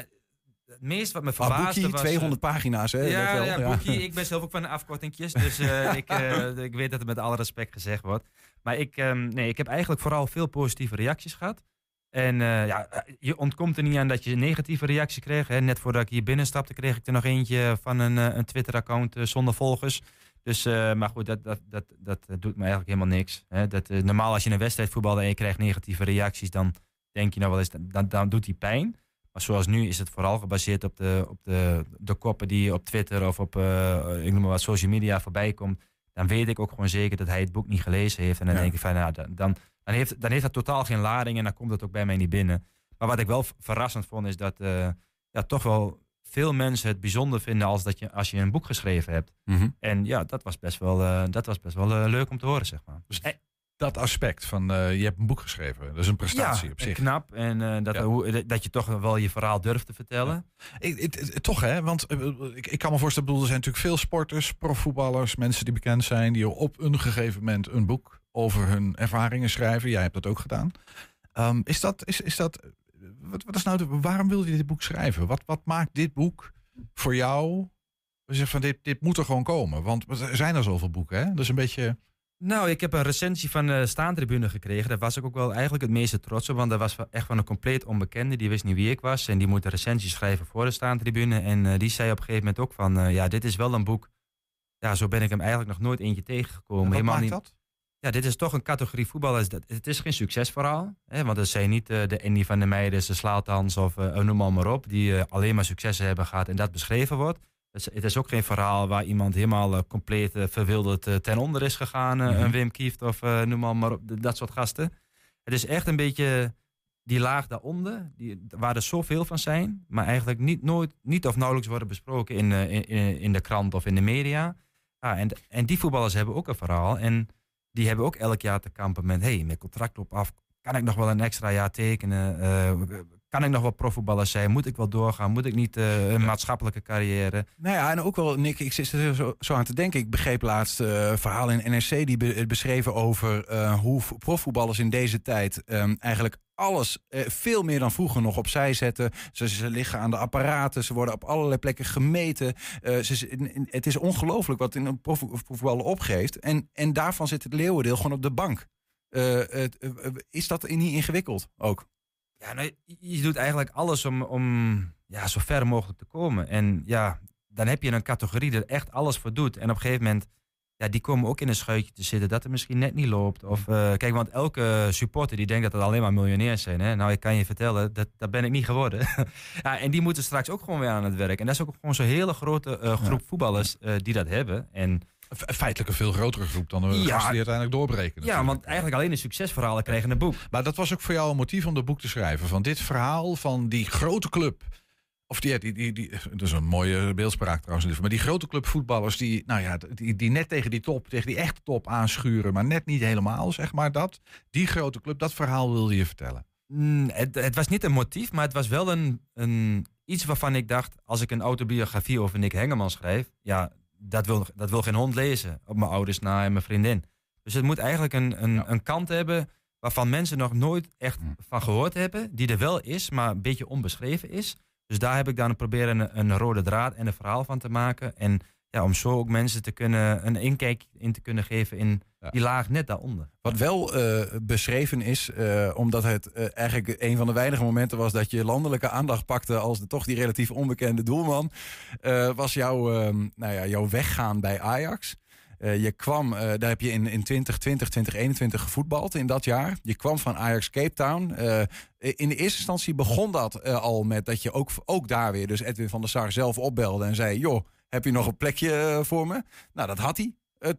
B: het meest wat me
A: Ah,
B: verbaasde
A: boekje,
B: was... eh,
A: 200 pagina's, hè? let
B: Ja,
A: wel.
B: ja, boekie. Ik ben zelf ook van de afkortingjes. Dus eh, ik, eh, ik weet dat het met alle respect gezegd wordt. Maar ik, ehm, nee, ik heb eigenlijk vooral veel positieve reacties gehad. En eh, ja, je ontkomt er niet aan dat je een negatieve reactie kreeg. Hè. Net voordat ik hier binnenstapte, kreeg ik er nog eentje van een, eh, een Twitter-account eh, zonder volgers. Dus, eh, maar goed, dat, dat, dat, dat eh, doet me eigenlijk helemaal niks. Hè. Dat, eh, normaal als je een wedstrijd voetbalt en je krijgt negatieve reacties, dan denk je nou wel eens, dan, dan doet die pijn. Maar zoals nu is het vooral gebaseerd op de, op de, de koppen die op Twitter of op eh, ik noem maar wat social media voorbij komt. Dan weet ik ook gewoon zeker dat hij het boek niet gelezen heeft. En dan
A: Ja.
B: denk ik van, nou, dan, dan, dan, heeft, dan heeft dat totaal geen lading en dan komt het ook bij mij niet binnen. Maar wat ik wel verrassend vond is dat eh, ja, toch wel veel mensen het bijzonder vinden als, dat je, als je een boek geschreven hebt.
A: Mhm.
B: En ja, dat was best wel, eh, dat was best wel eh, leuk om te horen, zeg maar.
D: Dus
B: Eh,
D: dat aspect van eh, je hebt een boek geschreven. Dat is een prestatie
B: ja,
D: op zich.
B: knap. En eh, dat,
D: Ja.
B: hoe, dat je toch wel je verhaal durft te vertellen.
D: Ik, ik- ik- toch hè, want eh, ik, ik kan me voorstellen, bedoel, er zijn natuurlijk veel sporters, profvoetballers, mensen die bekend zijn, die op een gegeven moment een boek over hun ervaringen schrijven. Jij hebt dat ook gedaan. Ehm, is dat, is, is dat, wat, wat is nou, de, waarom wil je dit boek schrijven? Wat, wat maakt dit boek voor jou? We zeggen van dit, dit moet er gewoon komen, want er zijn er zoveel boeken, hè? Dat is een beetje.
B: Nou, ik heb een recensie van de staantribune gekregen. Daar was ik ook wel eigenlijk het meeste trots op. Want dat was echt van een compleet onbekende. Die wist niet wie ik was. En die moet een recensie schrijven voor de staantribune. En eh, die zei op een gegeven moment ook van... eh, ja, dit is wel een boek... Ja, zo ben ik hem eigenlijk nog nooit eentje tegengekomen.
D: wat
B: Helemaal
D: maakt
B: niet.
D: dat?
B: Ja, dit is toch een categorie voetballers. Dat, het is geen succesverhaal. Hè, want het zijn niet eh, de Andy van der Meijden, de Slaatans of eh, noem maar, maar op. Die eh, alleen maar successen hebben gehad en dat beschreven wordt. Dus het is ook geen verhaal waar iemand helemaal compleet verwilderd ten onder is gegaan.
A: Mhm.
B: Een Wim Kieft of noem maar, maar op. Dat soort gasten. Het is echt een beetje die laag daaronder, die, waar er zoveel van zijn. Maar eigenlijk niet, nooit, niet of nauwelijks worden besproken in, in, in, in de krant of in de media. Ja, en, en die voetballers hebben ook een verhaal. En die hebben ook elk jaar te kampen met... hey, mijn contract loopt af. kan ik nog wel een extra jaar tekenen? Eh, kan ik nog wel profvoetballer zijn? Moet ik wel doorgaan? Moet ik niet uh, een maatschappelijke carrière?
A: Nou ja, en ook wel, Nick, ik zit er zo, zo aan te denken. Ik begreep laatst uh, verhaal in NRC die beschreven over uh, hoe profvoetballers in deze tijd um, eigenlijk alles veel meer dan vroeger nog opzij zetten. Ze, ze, liggen aan de apparaten, ze worden op allerlei plekken gemeten. Ze, het is ongelooflijk wat in een profvoetballer opgeeft. En, en daarvan zit het leeuwendeel gewoon op de bank. is dat niet ingewikkeld ook?
B: Ja, nou, je doet eigenlijk alles om, om ja, zo ver mogelijk te komen. En ja, dan heb je een categorie er echt alles voor doet. En op een gegeven moment, ja, die komen ook in een schuitje te zitten dat het misschien net niet loopt. Of, uh, kijk, want elke supporter die denkt dat het alleen maar miljonairs zijn. Hè? Nou, ik kan je vertellen, dat, dat ben ik niet geworden. ja, en die moeten straks ook gewoon weer aan het werk. En dat is ook gewoon zo'n hele grote uh, groep voetballers uh, die dat hebben. En
D: feitelijk een veel grotere groep dan de ja, die uiteindelijk doorbreken.
B: Ja, want eigenlijk alleen de succesverhalen kregen een boek.
D: Maar dat was ook voor jou een motief om het boek te schrijven. Van dit verhaal van die grote club. Of die, die, die, die, dat is een mooie beeldspraak trouwens. Maar die grote club voetballers die, nou ja, die, die net tegen die top, tegen die echte top aanschuren. Maar net niet helemaal, zeg maar dat. Die grote club, dat verhaal wilde je vertellen.
B: Mm, het, het, was niet een motief, maar het was wel een, een, iets waarvan ik dacht... als ik een autobiografie over Nick Hengeman schrijf... ja, dat wil, dat wil geen hond lezen. Op mijn ouders na en mijn vriendin. Dus het moet eigenlijk een, een, een kant hebben waarvan mensen nog nooit echt hm. van gehoord hebben. Die er wel is, maar een beetje onbeschreven is. Dus daar heb ik dan proberen een, een rode draad en een verhaal van te maken. En ja, om zo ook mensen te kunnen een inkijk in te kunnen geven in die laag net daaronder.
A: Wat wel uh, beschreven is, uh, omdat het uh, eigenlijk een van de weinige momenten was dat je landelijke aandacht pakte als de, toch die relatief onbekende doelman, was jouw, ehm, nou ja, jouw weggaan bij Ajax. je kwam, daar heb je in, in 2020, 2021 gevoetbald in dat jaar. Je kwam van Ajax Cape Town. in de eerste instantie begon dat al met dat je ook, ook daar weer, dus Edwin van der Sar zelf opbelde en zei: Joh, heb je nog een plekje voor me? Nou, dat had hij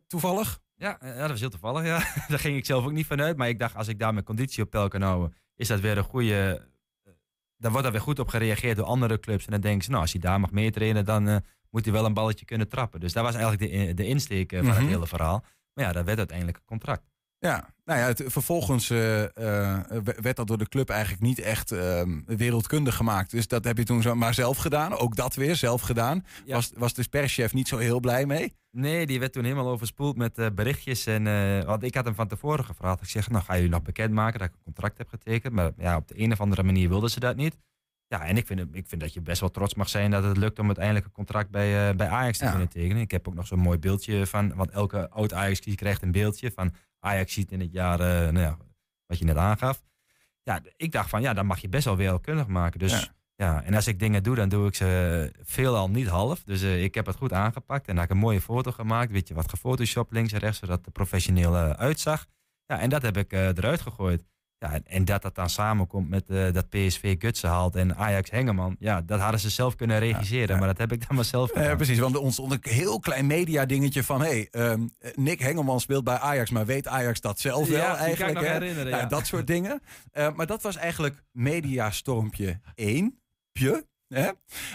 A: toevallig.
B: Ja, ja, dat was heel toevallig. Ja. Daar ging ik zelf ook niet vanuit. Maar ik dacht, als ik daar mijn conditie op peil kan houden, is dat weer een goede. Eh, dan wordt daar weer goed op gereageerd door andere clubs. En dan denken ze, nou, als hij daar mag meetrainen, dan uh, moet hij wel een balletje kunnen trappen. Dus dat was eigenlijk de, de insteek van het mhm. hele verhaal. Maar ja, dat werd uiteindelijk een contract.
A: Ja, nou ja, het, vervolgens uh, uh, werd dat door de club eigenlijk niet echt uh, wereldkundig gemaakt. Dus dat heb je toen zo maar zelf gedaan. Ook dat weer zelf gedaan. Was, was de perschef niet zo heel blij mee?
B: Nee, die werd toen helemaal overspoeld met berichtjes. En, want ik had hem van tevoren gevraagd. Ik zeg, nou ga je nog bekendmaken dat ik een contract heb getekend. Maar ja, op de een of andere manier wilden ze dat niet. Ja, en ik vind, ik vind dat je best wel trots mag zijn dat het lukt om uiteindelijk een contract bij, bij Ajax te kunnen tekenen. Ik heb ook nog zo'n mooi beeldje van, want elke oud Ajax krijgt een beeldje van Ajax ziet in het jaar, uh, nou ja, wat je net aangaf. Ja, ik dacht van, ja, dan mag je best wel wereldkundig maken. Dus ja. en als ik dingen doe, dan doe ik ze veelal niet half. Dus uh, ik heb het goed aangepakt en heb ik een mooie foto gemaakt. Weet je, wat gefotoshopt links en rechts, zodat het professioneel uh, uitzag. Ja, en dat heb ik eruit gegooid. Ja, en dat dat dan samenkomt met uh, dat PSV Gutsen haalt en Ajax Hengeman. Ja, dat hadden ze zelf kunnen regisseren, maar dat heb ik dan maar zelf gedaan.
A: Ja, precies, want er ontstond een heel klein media dingetje van... hey, um, Nick Hengeman speelt bij Ajax, maar weet Ajax dat zelf wel ja, eigenlijk?
B: Kan ik nog herinneren, ja.
A: Dat soort dingen. Uh, maar dat was eigenlijk mediastormpje 1. Pje. Hè?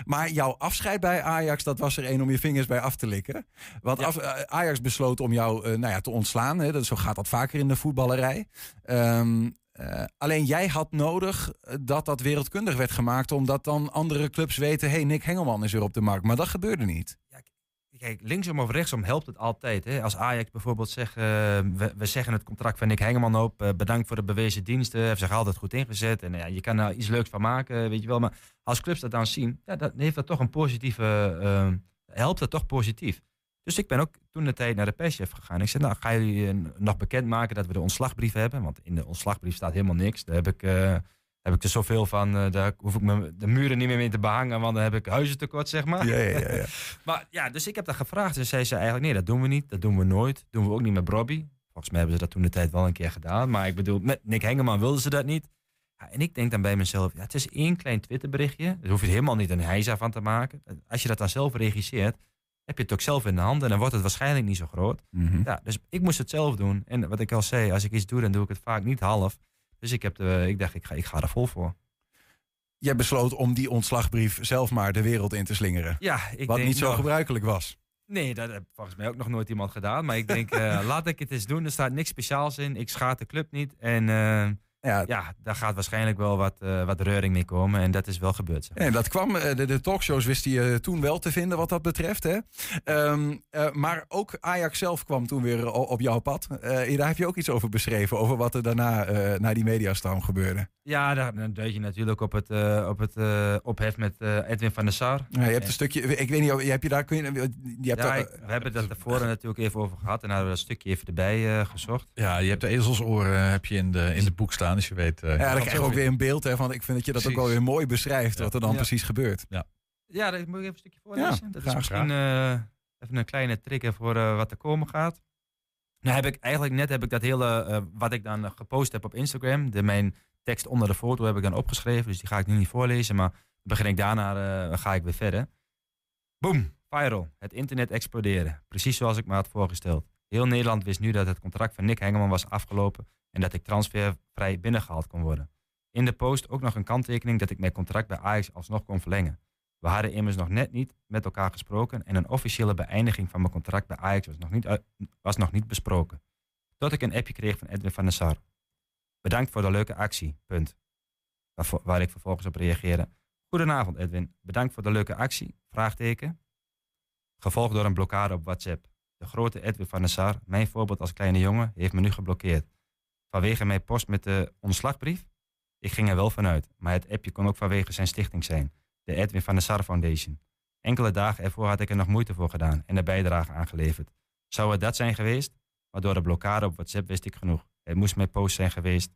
A: Maar jouw afscheid bij Ajax, dat was er één om je vingers bij af te likken. Want af, Ajax besloot om jou uh, nou ja, te ontslaan. Hè? Dat, zo gaat dat vaker in de voetballerij. Um, uh, alleen jij had nodig eh, dat dat wereldkundig werd gemaakt, omdat dan andere clubs weten: hey, Nick Hengelman is weer op de markt. Maar dat gebeurde niet. Ja,
B: kijk, linksom of rechtsom helpt het altijd. Hè? Als Ajax bijvoorbeeld zegt: uh, we, zeggen het contract van Nick Hengelman op, bedankt voor de bewezen diensten, heeft zich altijd goed ingezet en ja, je kan er iets leuks van maken, weet je wel. Maar als clubs dat dan zien, ja, dan heeft dat toch een positieve, helpt dat toch positief. Dus ik ben ook toen de tijd naar de perschef gegaan. Ik zei, nou, ga jullie uh, nog bekendmaken dat we de ontslagbrief hebben? Want in de ontslagbrief staat helemaal niks. Daar heb ik, uh, heb ik er zoveel van, uh, daar hoef ik me de muren niet meer mee te behangen, want dan heb ik huizentekort, zeg maar.
A: Ja, ja, ja, ja.
B: maar ja, dus ik heb dat gevraagd. En zei ze eigenlijk, nee, dat doen we niet. Dat doen we nooit. Dat doen we ook niet met Brobby. Volgens mij hebben ze dat toen de tijd wel een keer gedaan. Maar ik bedoel, met Nick Hengeman wilden ze dat niet. Ja, en ik denk dan bij mezelf, ja, het is één klein Twitterberichtje. Daar hoef je helemaal niet een heisa van te maken. Als je dat dan zelf regisseert, heb je het ook zelf in de hand en dan wordt het waarschijnlijk niet zo groot. Mhm. ja, dus ik moest het zelf doen. En wat ik al zei, als ik iets doe, dan doe ik het vaak niet half. Dus ik, heb de, ik dacht, ik ga, ik ga er vol voor.
A: Jij besloot om die ontslagbrief zelf maar de wereld in te slingeren.
B: Ja,
A: ik Wat niet zo gebruikelijk was.
B: Nee, dat heeft volgens mij ook nog nooit iemand gedaan. Maar ik denk, uh, laat ik het eens doen. Er staat niks speciaals in. Ik schaat de club niet. En uh, ja. ja, daar gaat waarschijnlijk wel wat, uh, wat reuring mee komen. En dat is wel gebeurd. Zeg.
A: En dat kwam, de, de talkshows wist hij toen wel te vinden wat dat betreft. Hè? Um, maar ook Ajax zelf kwam toen weer op jouw pad. daar heb je ook iets over beschreven. Over wat er daarna naar die mediastorm gebeurde.
B: Ja, dan duid je natuurlijk op het, op het ophef met Edwin van der Sar.
A: Ja, je hebt een stukje, ik weet niet, heb je daar, kun je, je hebt
B: ja, we hebben het daarvoor natuurlijk even over gehad. En hadden we dat stukje even erbij gezocht.
D: Ja, je hebt de ezelsoren heb je in, de, in het boek staan, dus je weet...
A: Uh, ja, dan krijg je ook weer een beeld, hè, want ik vind dat je dat ook wel weer mooi beschrijft, wat er dan precies gebeurt.
B: Ja, ja dat moet ik even een stukje voorlezen. dat is misschien uh, even een kleine trigger voor uh, wat er komen gaat. Nou heb ik eigenlijk net heb ik dat hele, wat ik dan gepost heb op Instagram, de, mijn tekst onder de foto heb ik dan opgeschreven, dus die ga ik nu niet voorlezen, maar begin ik daarna, ga ik weer verder. Boom, viral, het internet exploderen, precies zoals ik me had voorgesteld. Heel Nederland wist nu dat het contract van Nick Hengeman was afgelopen en dat ik transfervrij binnengehaald kon worden. In de post ook nog een kanttekening dat ik mijn contract bij Ajax alsnog kon verlengen. We hadden immers nog net niet met elkaar gesproken en een officiële beëindiging van mijn contract bij Ajax was nog niet, was nog niet besproken. Tot ik een appje kreeg van Edwin van der Sar. Bedankt voor de leuke actie. Punt. Waar, ik vervolgens op reageerde. Goedenavond Edwin. Bedankt voor de leuke actie. Vraagteken. Gevolgd door een blokkade op WhatsApp. De grote Edwin van der Sar, mijn voorbeeld als kleine jongen, heeft me nu geblokkeerd. Vanwege mijn post met de ontslagbrief? Ik ging er wel vanuit, maar het appje kon ook vanwege zijn stichting zijn, de Edwin van der Sar Foundation. Enkele dagen ervoor had ik er nog moeite voor gedaan en de bijdrage aangeleverd. Zou het dat zijn geweest? Maar door de blokkade op WhatsApp wist ik genoeg. Het moest mijn post zijn geweest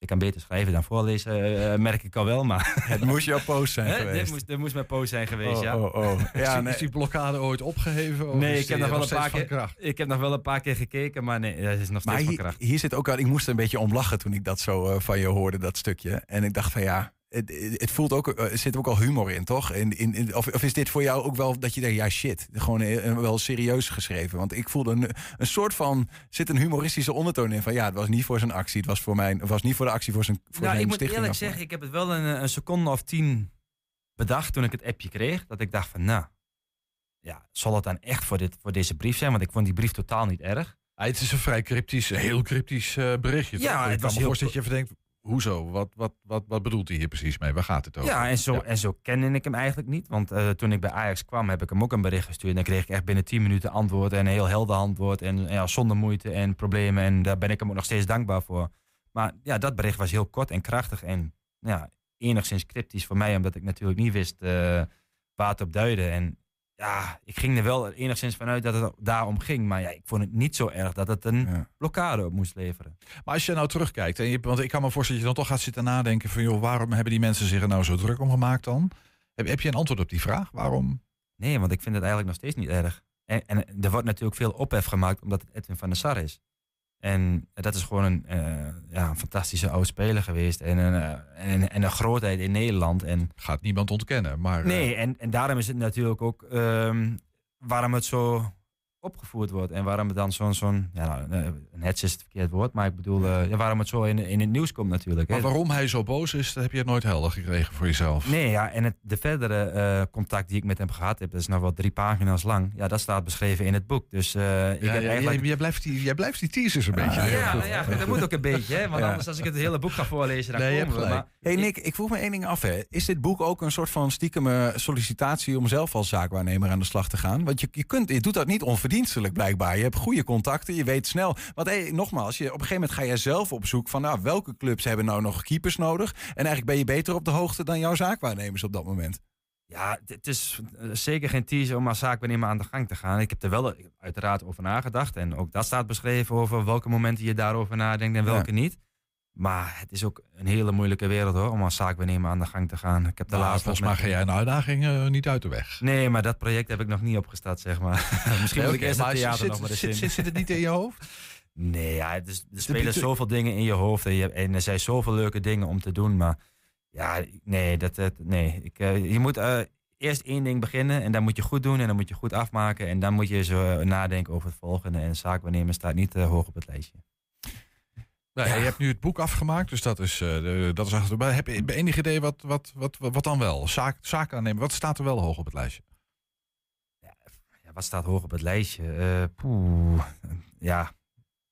B: ik kan beter schrijven dan voorlezen, uh, merk ik al wel. Maar
A: het moest jouw post zijn geweest.
B: Dit moest, dit moest mijn post zijn geweest, oh, ja.
D: Oh, oh. ja is, nee. is, die blokkade ooit opgeheven?
B: Nee, ik heb, nog wel een paar keer, ik heb nog wel een paar keer gekeken, maar nee, dat is nog steeds
A: van
B: kracht.
A: Hier, zit ook al, ik moest er een beetje om lachen toen ik dat zo uh, van je hoorde, dat stukje. En ik dacht van ja, het, het, voelt ook, er zit ook al humor in, toch? In, in, of, of, is dit voor jou ook wel dat je denkt, ja shit, gewoon wel serieus geschreven? Want ik voelde een, een soort van, zit een humoristische ondertoon in van ja, het was niet voor zijn actie, het was voor mijn, het was niet voor de actie voor zijn, voor
B: nou,
A: zijn
B: ik moet eerlijk zeggen, ik heb het wel een, een seconde of tien bedacht toen ik het appje kreeg, dat ik dacht van nou, ja, zal het dan echt voor, dit, voor deze brief zijn? Want ik vond die brief totaal niet erg.
D: Ja, het is een vrij cryptisch, heel cryptisch uh, berichtje. Ja, het was heel... dat je even denkt, Hoezo? Wat, wat, wat, wat bedoelt hij hier precies mee? Waar gaat het over?
B: Ja, en zo, En zo kende ik hem eigenlijk niet. Want uh, toen ik bij Ajax kwam, heb ik hem ook een bericht gestuurd. En dan kreeg ik echt binnen 10 minuten antwoord. En een heel helder antwoord. En ja, zonder moeite en problemen. En daar ben ik hem ook nog steeds dankbaar voor. Maar ja, dat bericht was heel kort en krachtig. En ja, enigszins cryptisch voor mij. Omdat ik natuurlijk niet wist uh, waar het op duidde. En ja, ik ging er wel enigszins vanuit dat het daarom ging. Maar ja, ik vond het niet zo erg dat het een blokkade op moest leveren.
D: Maar als je nou terugkijkt, en je, want ik kan me voorstellen dat je dan toch gaat zitten nadenken van... joh, waarom hebben die mensen zich er nou zo druk om gemaakt dan? Heb, heb je een antwoord op die vraag? Waarom?
B: Nee, want ik vind het eigenlijk nog steeds niet erg. En, en er wordt natuurlijk veel ophef gemaakt omdat het Edwin van der Sar is. En dat is gewoon een, uh, ja, een fantastische oud speler geweest. En een, uh, en, en, een grootheid in Nederland. En,
D: Gaat niemand ontkennen. Maar,
B: nee, en, en daarom is het natuurlijk ook um, waarom het zo opgevoerd wordt. En waarom het dan zo'n, zo'n ja, nou, eh, een hets is het verkeerd woord, maar ik bedoel, uh, ja, waarom het zo in, in het nieuws komt natuurlijk.
D: Maar waarom hij zo boos is, dat heb je nooit helder gekregen voor jezelf.
B: Nee, ja, en het, de verdere uh, contact die ik met hem gehad heb, dat is nog wel drie pagina's lang. Ja, dat staat beschreven in het boek. Dus uh, ik
D: ja, heb eigenlijk... jij, blijft die, jij blijft die teasers een beetje.
B: Ja, ja, ja, dat moet ook een beetje, hè, want anders als ik het hele boek ga voorlezen, dan nee, komen we. Maar,
A: hey Nick, ik vroeg me één ding af. Hè. Is dit boek ook een soort van stiekeme sollicitatie om zelf als zaakwaarnemer aan de slag te gaan? Want je, je, kunt, je doet dat niet onverdienstelijk blijkbaar. Je hebt goede contacten, je weet snel. Want hey, nogmaals, je, op een gegeven moment ga jij zelf op zoek van nou, welke clubs hebben nou nog keepers nodig. En eigenlijk ben je beter op de hoogte dan jouw zaakwaarnemers op dat moment.
B: Ja, het is eh, zeker geen teaser om als zaakwaarnemer aan de gang te gaan. Ik heb er wel uiteraard over nagedacht. En ook dat staat beschreven over welke momenten je daarover nadenkt en welke niet. Maar het is ook een hele moeilijke wereld hoor, om als zaakwaarnemer aan de gang te gaan. Ik heb de
D: nou,
B: laatste
D: volgens mij ga jij een uitdaging uh, niet uit de weg.
B: Nee, maar dat project heb ik nog niet opgestart, zeg maar. Misschien moet ik eerst het theater
D: zit,
B: nog maar
D: zit, zit, zit, het niet in je hoofd?
B: Nee, ja, het is, er spelen zoveel dingen in je hoofd en, je, en, er zijn zoveel leuke dingen om te doen. Maar ja, nee, dat, dat, nee. Ik, uh, je moet uh, eerst één ding beginnen en dan moet je goed doen en dan moet je goed afmaken. En dan moet je zo nadenken over het volgende. En zaakwaarnemer staat niet hoog op het lijstje.
D: Nou, ja. Je hebt nu het boek afgemaakt, dus dat is, uh, dat is achter. Maar heb je enig idee wat, wat, wat, wat dan wel? Zaak, zaken aannemen, wat staat er wel hoog op het lijstje?
B: Ja, wat staat hoog op het lijstje? Uh, poeh, ja,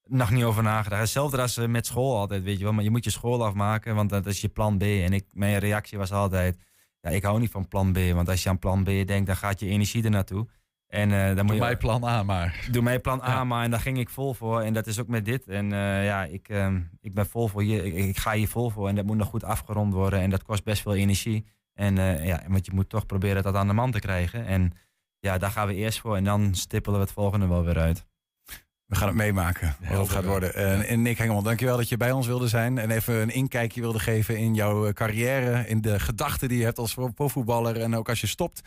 B: nog niet over nagedacht. Hetzelfde als met school altijd, weet je wel. Maar je moet je school afmaken, want dat is je plan B. En ik, mijn reactie was altijd, ja, ik hou niet van plan B. Want als je aan plan B denkt, dan gaat je energie er naartoe. En, uh, dan
D: doe
B: moet je,
D: mij plan A maar.
B: Doe mij plan A maar. En daar ging ik vol voor. En dat is ook met dit. En uh, ja, ik, uh, ik ben vol voor hier. Ik, ik, ga hier vol voor. En dat moet nog goed afgerond worden. En dat kost best veel energie. En ja, want je moet toch proberen dat aan de man te krijgen. En ja, daar gaan we eerst voor. En dan stippelen we het volgende wel weer uit.
A: We gaan het meemaken wat het gaat worden. En Nick Hengelman, dankjewel dat je bij ons wilde zijn. En even een inkijkje wilde geven in jouw eh, carrière. In de gedachten die je hebt als profvoetballer. En ook als je stopt.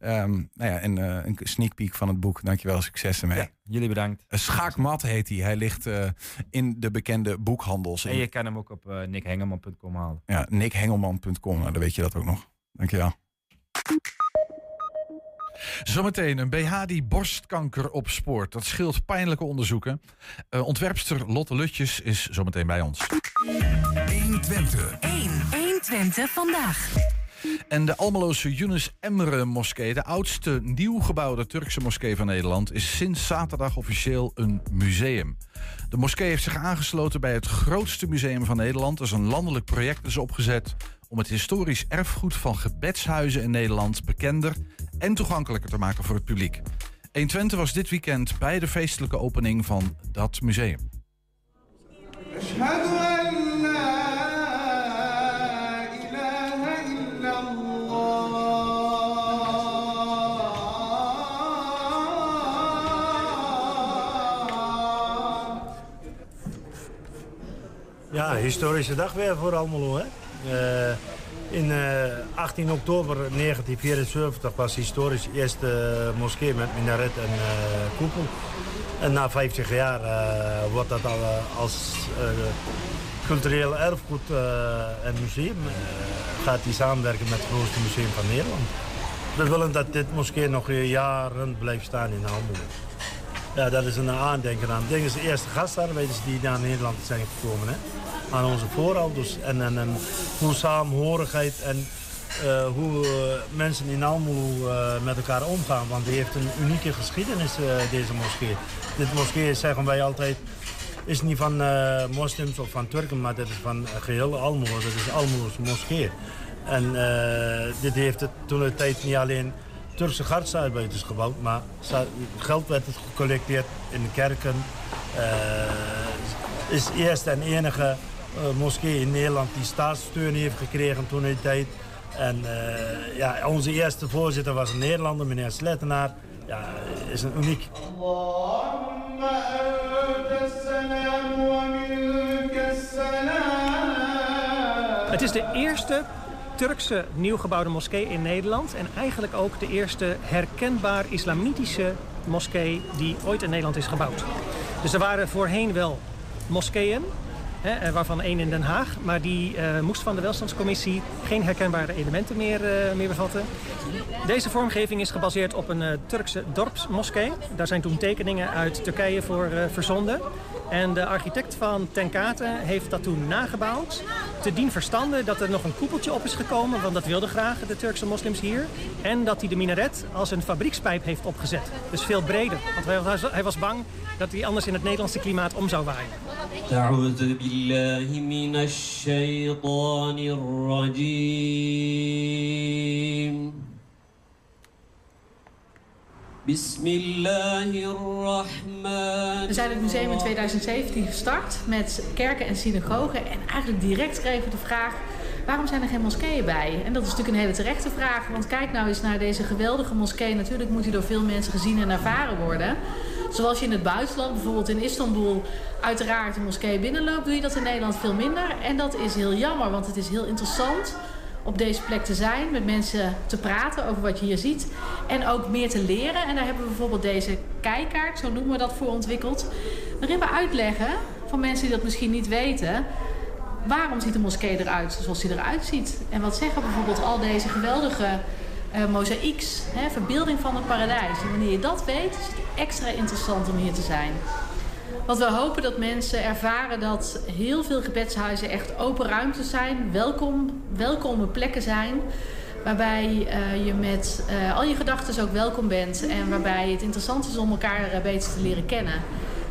A: Um, nou ja, en uh, een sneak peek van het boek. Dankjewel, succes ermee. Ja,
B: jullie bedankt.
A: Schaakmat heet hij. Hij ligt uh, in de bekende boekhandels.
B: En je kan hem ook op uh, nickhengelman.com halen.
A: Ja, nickhengelman.com. Nou, dan weet je dat ook nog. Dankjewel.
D: Zometeen een BH die borstkanker opspoort. Dat scheelt pijnlijke onderzoeken. Uh, ontwerpster Lotte Lutjes is zometeen bij ons.
E: 120.
F: 1. 120 vandaag.
D: En de Almeloze Yunus Emre moskee, de oudste nieuw gebouwde Turkse moskee van Nederland, is sinds zaterdag officieel een museum. De moskee heeft zich aangesloten bij het grootste museum van Nederland. Dat is een landelijk project is opgezet om het historisch erfgoed van gebedshuizen in Nederland bekender en toegankelijker te maken voor het publiek. 120 was dit weekend bij de feestelijke opening van dat museum.
G: Ja, historische dag weer voor Almelo. Hè? Uh, in uh, 18 oktober 1974 was historisch eerste uh, moskee met minaret en koepel. En na 50 jaar wordt dat al als cultureel erfgoed en museum gaat die samenwerken met het grootste museum van Nederland. We willen dat dit moskee nog jaren blijft staan in Almelo. Ja, dat is een aandenken aan. Ik denk dat de eerste gastarbeiders die naar Nederland zijn gekomen. Hè? Aan onze voorouders. En, en, hoe saamhorigheid en uh, hoe uh, mensen in Almelo uh, met elkaar omgaan. Want die heeft een unieke geschiedenis, deze moskee. Dit moskee, zeggen wij altijd, is niet van moslims of van Turken, maar dat is van geheel Almelo. Dat is Almelo's moskee. En dit heeft het toen de tijd niet alleen Turkse gartsarbeiders gebouwd, maar geld werd het gecollecteerd in de kerken. is eerst en enige moskee in Nederland die staatssteun heeft gekregen toen die tijd. En uh, ja, onze eerste voorzitter was een Nederlander, meneer Slettenaar. Ja, is een uniek.
H: Het is de eerste Turkse nieuwgebouwde moskee in Nederland. En eigenlijk ook de eerste herkenbaar islamitische moskee die ooit in Nederland is gebouwd. Dus er waren voorheen wel moskeeën, Hè, waarvan één in Den Haag. Maar die uh, moest van de welstandscommissie geen herkenbare elementen meer, uh, meer bevatten. Deze vormgeving is gebaseerd op een Turkse dorpsmoskee. Daar zijn toen tekeningen uit Turkije voor verzonden. En de architect van Tenkate heeft dat toen nagebouwd. Te dien verstande dat er nog een koepeltje op is gekomen, want dat wilden graag de Turkse moslims hier. En dat hij de minaret als een fabriekspijp heeft opgezet. Dus veel breder, want hij was bang dat hij anders in het Nederlandse klimaat om zou waaien.
I: We zijn het museum in 2017 gestart met kerken en synagogen. En eigenlijk direct kregen we de vraag: waarom zijn er geen moskeeën bij? En dat is natuurlijk een hele terechte vraag. Want kijk nou eens naar deze geweldige moskee. Natuurlijk moet die door veel mensen gezien en ervaren worden. Zoals je in het buitenland, bijvoorbeeld in Istanbul, uiteraard een moskee binnenloopt, doe je dat in Nederland veel minder. En dat is heel jammer, want het is heel interessant op deze plek te zijn, met mensen te praten over wat je hier ziet. En ook meer te leren. En daar hebben we bijvoorbeeld deze kijkkaart, zo noemen we dat, voor ontwikkeld. Waarin we uitleggen, van mensen die dat misschien niet weten... waarom ziet de moskee eruit zoals hij eruit ziet. En wat zeggen bijvoorbeeld al deze geweldige uh, verbeelding van het paradijs. En wanneer je dat weet, is het extra interessant om hier te zijn. Want we hopen dat mensen ervaren dat heel veel gebedshuizen echt open ruimtes zijn, welkom, welkome plekken zijn. Waarbij uh, je met uh, al je gedachten ook welkom bent en waarbij het interessant is om elkaar beter te leren kennen.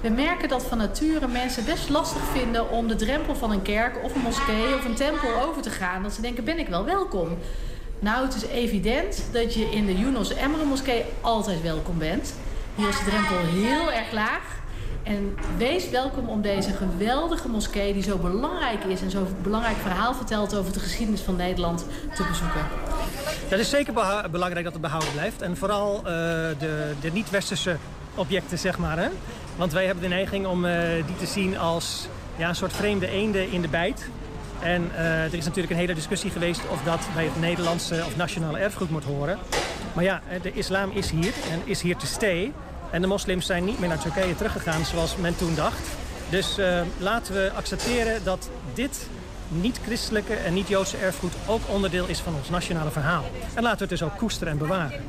I: We merken dat van nature mensen best lastig vinden om de drempel van een kerk of een moskee of een tempel over te gaan. Dat ze denken, ben ik wel welkom? Nou, het is evident dat je in de Yunus Emre moskee altijd welkom bent. Hier is de drempel heel erg laag. En wees welkom om deze geweldige moskee, die zo belangrijk is en zo'n belangrijk verhaal vertelt over de geschiedenis van Nederland, te bezoeken.
H: Dat is zeker belangrijk dat het behouden blijft. En vooral eh, de, de niet-westerse objecten, zeg maar. Hè? Want wij hebben de neiging om eh, die te zien als ja, een soort vreemde eenden in de bijt. En eh, er is natuurlijk een hele discussie geweest of dat bij het Nederlandse of nationale erfgoed moet horen. Maar ja, de islam is hier en is hier te stay. En de moslims zijn niet meer naar Turkije teruggegaan zoals men toen dacht. Dus eh, laten we accepteren dat dit niet-christelijke en niet-Joodse erfgoed ook onderdeel is van ons nationale verhaal. En laten we het dus ook koesteren en bewaren.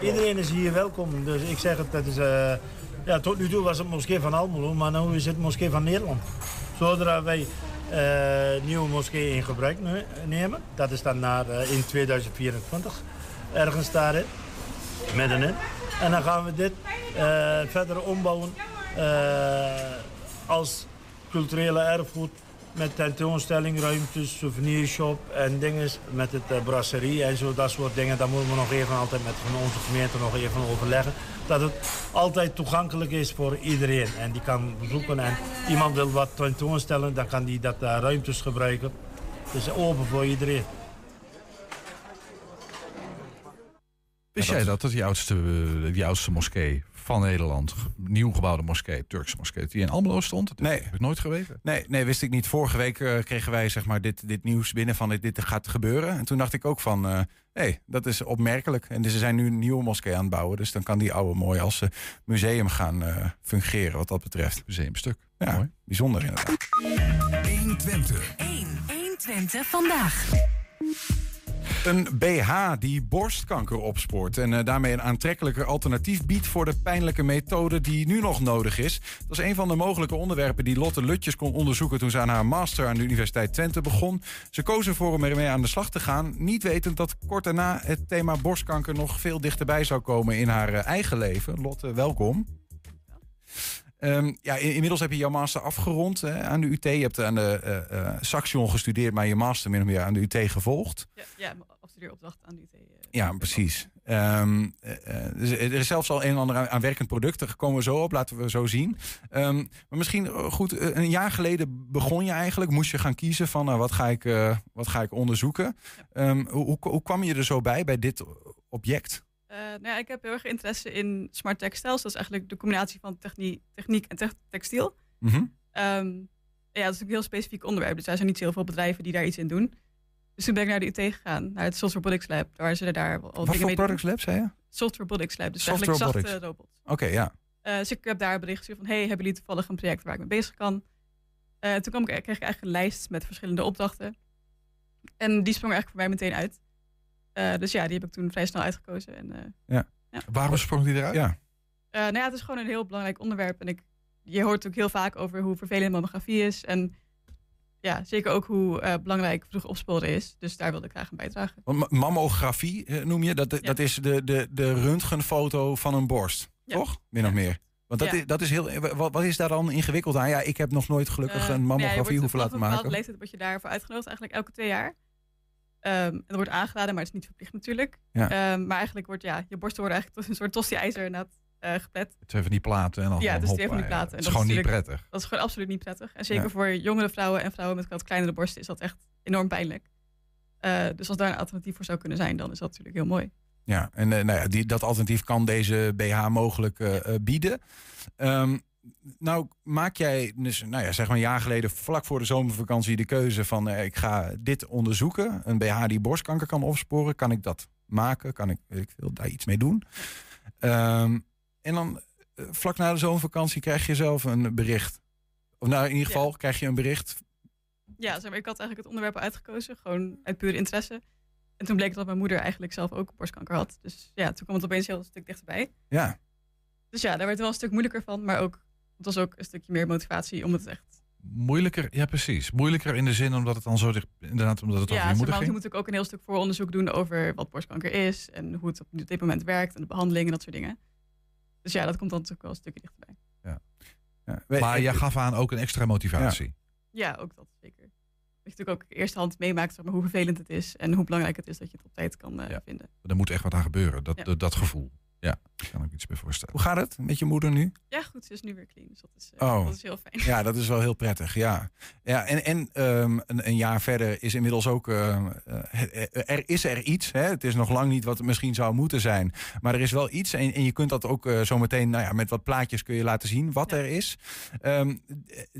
G: Iedereen is hier welkom. Dus ik zeg het, dat is, eh, ja, tot nu toe was het moskee van Almelo, maar nu is het moskee van Nederland. Zodra wij nieuwe moskee in gebruik ne- nemen, dat is dan naar, eh, in 2024, ergens daarin, middenin. En dan gaan we dit eh, verder ombouwen eh, als culturele erfgoed met tentoonstelling, ruimtes, souvenirshop en dingen met het eh, brasserie en zo, dat soort dingen. Daar moeten we nog even altijd met onze gemeente nog even overleggen. Dat het altijd toegankelijk is voor iedereen en die kan bezoeken. En iemand wil wat tentoonstellen, dan kan die dat eh, ruimtes gebruiken. Dus open voor iedereen.
D: Wist jij dat het de oudste, eh, de oudste moskee van Nederland, nieuw gebouwde moskee, Turkse moskee, dat die in Almelo stond? Dat
A: Nee.
D: heb ik nooit geweten.
A: Nee, nee, wist ik niet. Vorige week eh, kregen wij zeg maar, dit, dit nieuws binnen van dit, dit gaat gebeuren. En toen dacht ik ook van, hé, hey, dat is opmerkelijk. En dus ze zijn nu een nieuwe moskee aan het bouwen. Dus dan kan die oude mooi als museum gaan eh, fungeren wat dat betreft.
D: Museumstuk.
A: Ja,
D: Mooi.
A: bijzonder inderdaad.
E: 120.
F: 1. 120 vandaag.
A: Een BH die borstkanker opspoort en eh, daarmee een aantrekkelijker alternatief biedt voor de pijnlijke methode die nu nog nodig is. Dat is een van de mogelijke onderwerpen die Lotte Lutjes kon onderzoeken toen ze aan haar master aan de Universiteit Twente begon. Ze koos ervoor om ermee aan de slag te gaan, niet wetend dat kort daarna het thema borstkanker nog veel dichterbij zou komen in haar eh, eigen leven. Lotte, welkom. Ehm, ja, in- inmiddels heb je jouw master afgerond hè, aan de UT. Je hebt aan de eh, Saxion gestudeerd, maar je master min of meer aan de UT gevolgd.
J: Ja, ja afstudeeropdracht aan de UT. eh,
A: Ja, precies. Ehm, eh, eh, dus er is zelfs al een en ander aan, aan werkend product. Daar komen we zo op, laten we zo zien. Ehm, maar misschien goed, een jaar geleden begon je eigenlijk. Moest je gaan kiezen van nou, wat, ga ik, wat ga ik onderzoeken. Ehm, hoe, hoe, kwam je er zo bij, bij dit object?
J: Nou ja, ik heb heel erg interesse in smart textiles. Dat is eigenlijk de combinatie van technie, techniek en te- textiel.
A: Mhm.
J: Ja, dat is een heel specifiek onderwerp. Dus er zijn niet heel veel bedrijven die daar iets in doen. Dus toen ben ik naar de UT gegaan, naar het Soft Robotics Lab, waar ze daar al
A: Wat
J: dingen
A: voor products lab, zei je?
J: Soft Robotics Lab, dus
A: Soft
J: eigenlijk
A: robotics.
J: zachte robots.
A: Oké, ja.
J: Eh, dus ik heb daar een bericht gestuurd van... hey, hebben jullie toevallig een project waar ik mee bezig kan? Eh, toen kwam ik, kreeg ik eigenlijk een lijst met verschillende opdrachten. En die sprong eigenlijk voor mij meteen uit. Eh, dus ja, die heb ik toen vrij snel uitgekozen. En, eh,
D: Waarom sprong die eruit?
A: Ja.
J: eh, nou ja, het is gewoon een heel belangrijk onderwerp. En ik, je hoort ook heel vaak over hoe vervelend mammografie is. En ja, zeker ook hoe eh, belangrijk vroeg opsporen is. Dus daar wilde ik graag aan bijdragen.
A: Want ma- Mammografie eh, noem je, dat, dat is de, de, de röntgenfoto van een borst,
J: Ja.
A: toch? Min of meer. Want dat, is, dat is heel. Wat, wat is daar dan ingewikkeld aan? Ja, ik heb nog nooit gelukkig
J: Eh,
A: een
J: nou
A: mammografie hoeven laten
J: een bepaalde
A: maken.
J: leeftijd word je daarvoor uitgenodigd, eigenlijk elke twee jaar. Ehm, en dat wordt aangeraden, maar het is niet verplicht natuurlijk. Ehm, maar eigenlijk wordt ja, je borsten worden eigenlijk tot een soort tosti-ijzer eh geplet.
D: Het zijn van die platen en dan
J: Ja,
D: gewoon
J: twee van
D: hoppa,
J: die platen.
D: Het
J: En
D: is
J: dat
D: gewoon
J: is
D: niet
J: natuurlijk-
D: prettig.
J: Dat is gewoon absoluut niet prettig. En zeker voor jongere vrouwen en vrouwen met wat kleinere borsten is dat echt enorm pijnlijk. Eh, dus als daar een alternatief voor zou kunnen zijn, dan is dat natuurlijk heel mooi.
A: Ja, en eh, nou ja, die, dat alternatief kan deze BH mogelijk eh, eh, bieden. Ehm, nou, maak jij, dus, nou ja, zeg maar een jaar geleden, vlak voor de zomervakantie, de keuze van: eh, ik ga dit onderzoeken. Een BH die borstkanker kan opsporen. Kan ik dat maken? Kan ik, weet ik veel, daar iets mee doen? Ehm, en dan, eh, vlak na de zomervakantie, krijg je zelf een bericht. Of nou, in ieder geval krijg je een bericht.
J: Ja, zeg maar, ik had eigenlijk het onderwerp uitgekozen, gewoon uit pure interesse. En toen bleek dat mijn moeder eigenlijk zelf ook borstkanker had. Dus ja, toen kwam het opeens heel een stuk dichterbij.
A: Ja,
J: Dus ja, daar werd het wel een stuk moeilijker van, maar ook, het was ook een stukje meer motivatie om het echt
D: Moeilijker, ja precies. Moeilijker in de zin omdat het dan zo dicht, inderdaad omdat het
J: ja,
D: over je moeder ging.
J: je moet ook een heel stuk vooronderzoek doen over wat borstkanker is en hoe het op dit moment werkt en de behandeling en dat soort dingen. Dus ja, dat komt dan natuurlijk wel een stukje dichterbij.
A: We-
D: Maar
A: ik-
D: jij gaf aan ook een extra motivatie.
J: Ja, ook dat zeker. Dat je natuurlijk ook eerste hand meemaakt zeg maar, hoe vervelend het is en hoe belangrijk het is dat je het op tijd kan eh,
D: Ja.
J: vinden.
D: Er moet echt wat aan gebeuren. Dat,
J: Ja.
D: dat, dat gevoel. Ja, daar kan ik iets bij voorstellen.
A: Hoe gaat het met je moeder nu?
J: Ja, goed, ze is nu weer clean, dus dat is, eh,
A: Oh.
J: dat is heel fijn.
A: Ja, dat is wel heel prettig. Ja, ja en, en ehm, een, een jaar verder is inmiddels ook. eh, eh, er is er iets. Hè? Het is nog lang niet wat het misschien zou moeten zijn. Maar er is wel iets. En, en je kunt dat ook eh, zo meteen. Nou ja, met wat plaatjes kun je laten zien wat
J: Ja.
A: er is. Ehm,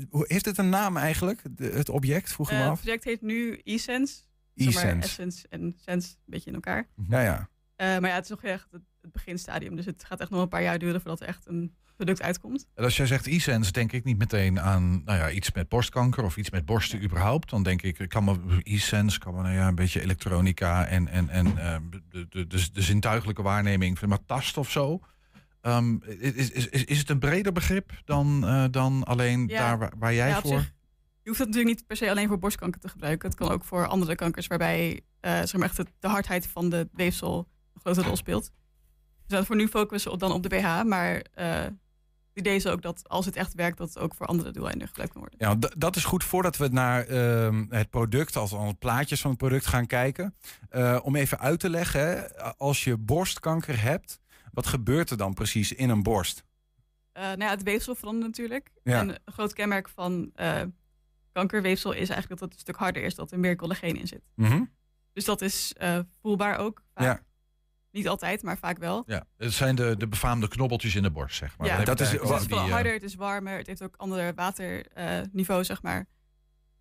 A: hoe- heeft het een naam eigenlijk? De- het object? Vroeg je
J: Eh,
A: me
J: het
A: af.
J: project heet nu eSense. Zeg maar
A: E-Sense.
J: Essence en Sense een beetje in elkaar.
A: Ja, ja.
J: Eh, maar ja, het is nog echt het, het beginstadium. Dus het gaat echt nog een paar jaar duren voordat er echt een product uitkomt.
D: En als jij zegt e-sense, denk ik niet meteen aan nou ja, iets met borstkanker of iets met borsten überhaupt. Dan denk ik, ik kan me e-sense, kan me nou ja, een beetje elektronica en, en, en eh, de, de, de, de zintuigelijke waarneming, maar tast of zo. Ehm, is, is, is, is het een breder begrip dan, eh, dan alleen
J: Ja.
D: daar waar, waar jij
J: Ja,
D: voor...
J: zich, je hoeft het natuurlijk niet per se alleen voor borstkanker te gebruiken. Het kan ook voor andere kankers waarbij zeg maar echt de, de hardheid van de weefsel een grote rol speelt. Dus we voor nu focussen op, dan op de BH. Maar eh, het idee is ook dat als het echt werkt, dat het ook voor andere doeleinden gebruikt kan worden.
A: Ja, dat is goed voordat we naar ehm, het product, als al plaatjes van het product gaan kijken. Eh, om even uit te leggen, hè, als je borstkanker hebt, wat gebeurt er dan precies in een borst?
J: Eh, nou ja, het weefsel verandert natuurlijk.
A: Ja.
J: En een groot kenmerk van eh, kankerweefsel is eigenlijk dat het een stuk harder is, dat er meer collageen in zit.
A: Mhm.
J: Dus dat is eh, voelbaar ook. Vaak.
A: Ja.
J: Niet altijd, maar vaak wel.
D: Ja, het zijn de, de befaamde knobbeltjes in de borst, zeg maar.
J: Ja,
A: dat is-
D: het
J: is
D: die, eh,
J: harder, het is warmer, het heeft ook ander waterniveau, zeg maar.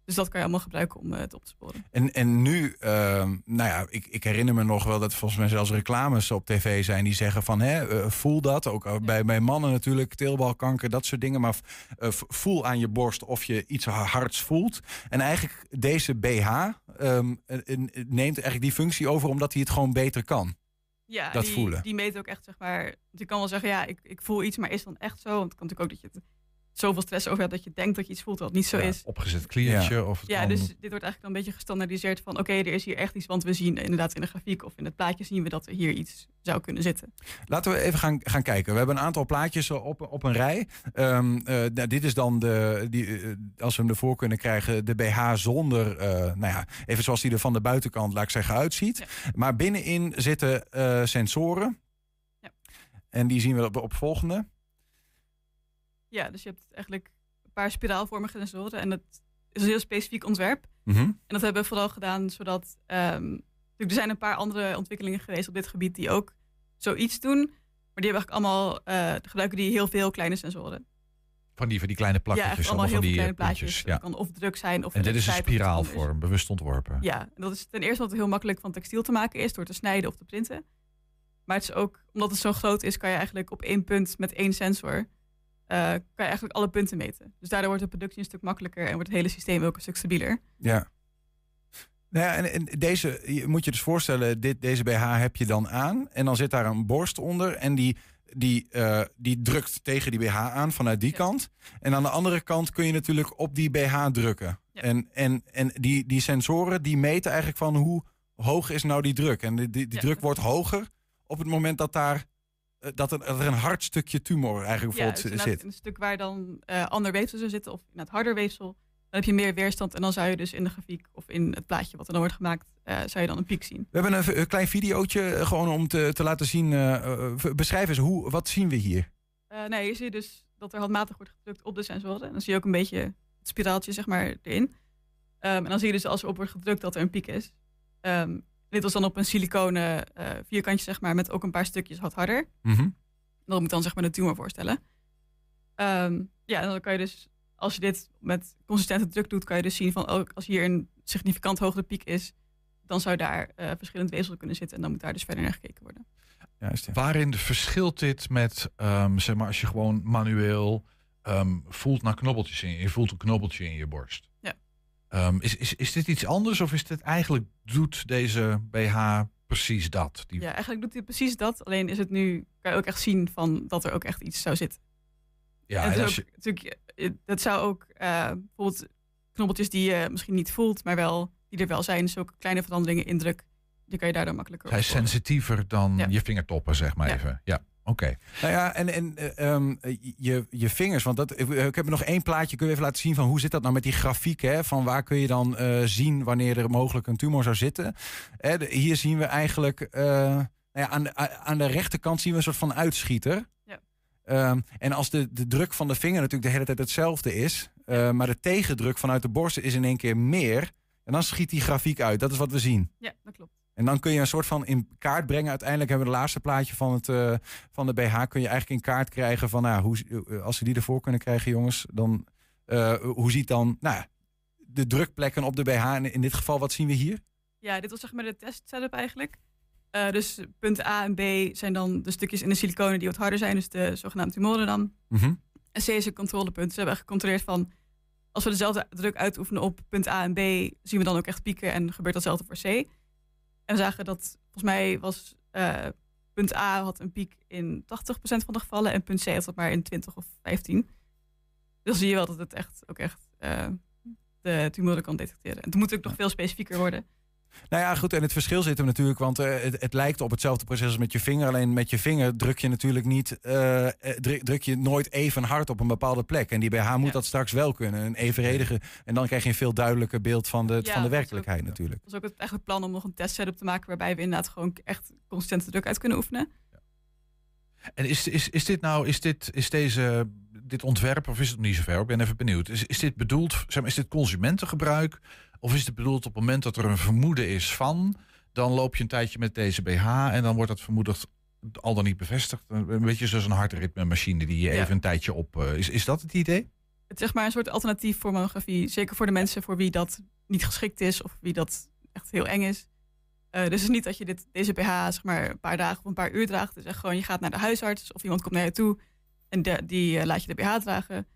J: Dus dat kan je allemaal gebruiken om eh, het op te sporen.
A: En, en nu, ehm, nou ja, ik, ik herinner me nog wel dat volgens mij zelfs reclames op tv zijn die zeggen van, hè, eh, voel dat. Ook eh, bij, bij mannen natuurlijk, teelbalkanker, dat soort dingen. Maar eh, voel aan je borst of je iets hards voelt. En eigenlijk deze BH ehm, eh, eh, neemt eigenlijk die functie over omdat hij het gewoon beter kan.
J: Ja,
A: Dat
J: die,
A: voelen.
J: Die meet ook echt, zeg maar. Je kan wel zeggen, ja, ik, ik voel iets, maar is het dan echt zo? Want het kan natuurlijk ook dat je het zoveel stress over hebt dat je denkt dat je iets voelt wat niet zo
D: ja,
J: is.
D: opgezet kliertje. Of het
J: Ja,
D: kan-
J: dus dit wordt eigenlijk dan een beetje gestandaardiseerd van... oké, er is hier echt iets, want we zien inderdaad in de grafiek... of in het plaatje zien we dat er hier iets zou kunnen zitten.
A: Laten we even gaan, gaan kijken. We hebben een aantal plaatjes op, op een rij. Ehm, eh, nou, dit is dan de, die, eh, als we hem ervoor kunnen krijgen, de BH zonder, eh, nou ja, even zoals die er van de buitenkant, laat ik zeggen, uitziet.
J: Ja.
A: Maar binnenin zitten eh, sensoren.
J: Ja.
A: En die zien we op, op volgende.
J: Ja, dus je hebt eigenlijk een paar spiraalvormige sensoren... en dat is een heel specifiek ontwerp.
A: Mhm.
J: En dat hebben we vooral gedaan zodat... ehm, er zijn een paar andere ontwikkelingen geweest op dit gebied... die ook zoiets doen. Maar die hebben eigenlijk allemaal... eh, gebruiken die heel veel kleine sensoren.
D: Van die, van die kleine
J: ja,
D: plakjes,
J: echt allemaal
D: van die
J: kleine
D: eh,
J: plaatjes.
D: puntjes.
J: Dat
D: Ja.
J: kan of druk zijn of
D: En dit is een spiraalvorm, bewust ontworpen.
J: Ja, en dat is ten eerste omdat het heel makkelijk van textiel te maken is door te snijden of te printen. Maar het is ook, omdat het zo groot is, kan je eigenlijk op één punt met één sensor, kan je eigenlijk alle punten meten. Dus daardoor wordt de productie een stuk makkelijker en wordt het hele systeem ook een stuk stabieler.
A: Ja. Nou ja, en, en deze, je moet je dus voorstellen, dit, deze BH heb je dan aan. En dan zit daar een borst onder. En die, die, eh, die drukt tegen die BH aan vanuit die
J: Ja.
A: kant. En aan de andere kant kun je natuurlijk op die BH drukken.
J: Ja.
A: En, en, en die, die sensoren die meten eigenlijk van hoe hoog is nou die druk. En die, die, druk wordt hoger op het moment dat daar eh, dat er, dat er een hard stukje tumor eigenlijk
J: Ja,
A: bijvoorbeeld
J: dus
A: zit.
J: een stuk waar dan eh, ander weefsel zou zitten, of in het harder weefsel, dan heb je meer weerstand. En dan zou je dus in de grafiek of in het plaatje wat er dan wordt gemaakt, eh, zou je dan een piek zien.
A: We hebben een, klein videootje eh, gewoon om te, te laten zien. eh, eh, beschrijf eens, hoe, wat zien we hier?
J: Eh, nee, hier zie je dus dat er handmatig wordt gedrukt op de sensoren. En dan zie je ook een beetje het spiraaltje zeg maar, erin. Ehm, en dan zie je dus als er op wordt gedrukt dat er een piek is. Ehm, dit was dan op een siliconen eh, vierkantje, zeg maar, met ook een paar stukjes wat harder.
A: Mhm.
J: Dat moet dan zeg maar de tumor voorstellen. Ehm, ja, en dan kan je dus, als je dit met consistente druk doet, kan je dus zien van, ook als hier een significant hogere piek is, dan zou daar eh, verschillend weefsel kunnen zitten. En dan moet daar dus verder naar gekeken worden.
A: Juist, ja.
D: Waarin verschilt dit met, ehm, zeg maar, als je gewoon manueel ehm, voelt naar knobbeltjes in je, je voelt een knobbeltje in je borst.
J: Ja.
D: Ehm, is, is, is dit iets anders of is dit eigenlijk, doet deze BH precies dat? Die,
J: Ja, eigenlijk doet hij precies dat. Alleen is het nu, kan je ook echt zien van dat er ook echt iets zou zitten.
D: Ja,
J: en
D: en je-
J: natuurlijk, eh, dat zou ook eh, bijvoorbeeld knobbeltjes die je misschien niet voelt, maar wel, die er wel zijn. Zulke kleine veranderingen in druk, die kan je daardoor makkelijker
D: Hij is sensitiever dan
J: Ja.
D: je vingertoppen, zeg maar
J: Ja.
D: even. Ja, oké.
A: Nou ja, en, en eh, ehm, je, je vingers, want dat, ik, heb nog één plaatje, kun je even laten zien van hoe zit dat nou met die grafiek, hè? Van waar kun je dan eh, zien wanneer er mogelijk een tumor zou zitten. Hè, de- hier zien we eigenlijk, eh, nou ja, aan, de, aan de rechterkant zien we een soort van uitschieter.
J: Ja.
A: Ehm, en als de, de druk van de vinger natuurlijk de hele tijd hetzelfde is, maar de tegendruk vanuit de borst is in één keer meer, en dan schiet die grafiek uit. Dat is wat we zien.
J: Ja, dat klopt.
A: En dan kun je een soort van in kaart brengen. Uiteindelijk hebben we het laatste plaatje van, het, eh, van de BH. Kun je eigenlijk in kaart krijgen van, nou, hoe, eh, als ze die ervoor kunnen krijgen, jongens, dan eh, hoe ziet dan nou, de drukplekken op de BH? En in dit geval, wat zien we hier?
J: Ja, dit was zeg maar de test setup eigenlijk. Dus punt A en B zijn dan de stukjes in de siliconen die wat harder zijn, dus de zogenaamde tumoren dan.
A: Mhm.
J: En C is een controlepunt. Ze hebben gecontroleerd van, als we dezelfde druk uitoefenen op punt A en B, zien we dan ook echt pieken en gebeurt datzelfde voor C. En we zagen dat, volgens mij was eh, punt A had een piek in 80% van de gevallen en punt C had dat maar in 20 of 15. Dus dan zie je wel dat het echt ook echt eh, de tumoren kan detecteren. En het moet ook nog veel specifieker worden.
A: Nou ja, goed. En het verschil zit hem natuurlijk, want eh, het, het lijkt op hetzelfde proces als met je vinger. Alleen met je vinger druk je natuurlijk niet, eh, eh, druk, druk je nooit even hard op een bepaalde plek. En die BH moet
J: Ja.
A: dat straks wel kunnen. Een evenredige. En dan krijg je een veel duidelijker beeld van de,
J: Ja,
A: van de werkelijkheid
J: ook-
A: natuurlijk.
J: Dat is ook het, echt het plan om nog een test setup te maken waarbij we inderdaad gewoon echt consistente druk uit kunnen oefenen.
D: En is, is, is dit nou, is dit, is deze, dit ontwerp, of is het nog niet zover? Ik ben even benieuwd. Is, is dit bedoeld, zeg maar, is dit consumentengebruik? Of is het bedoeld op het moment dat er een vermoeden is van, dan loop je een tijdje met deze BH en dan wordt dat vermoedig al dan niet bevestigd? Een beetje zoals een hartritmemachine die je
J: Ja.
D: even een tijdje op. eh, is, is dat het idee?
J: Het is zeg maar een soort alternatief voor mammografie. Zeker voor de mensen voor wie dat niet geschikt is of wie dat echt heel eng is. Eh, dus het is niet dat je dit, deze BH zeg maar, een paar dagen of een paar uur draagt. Het is echt gewoon, je gaat naar de huisarts of iemand komt naar je toe en de- die eh, laat je de BH dragen.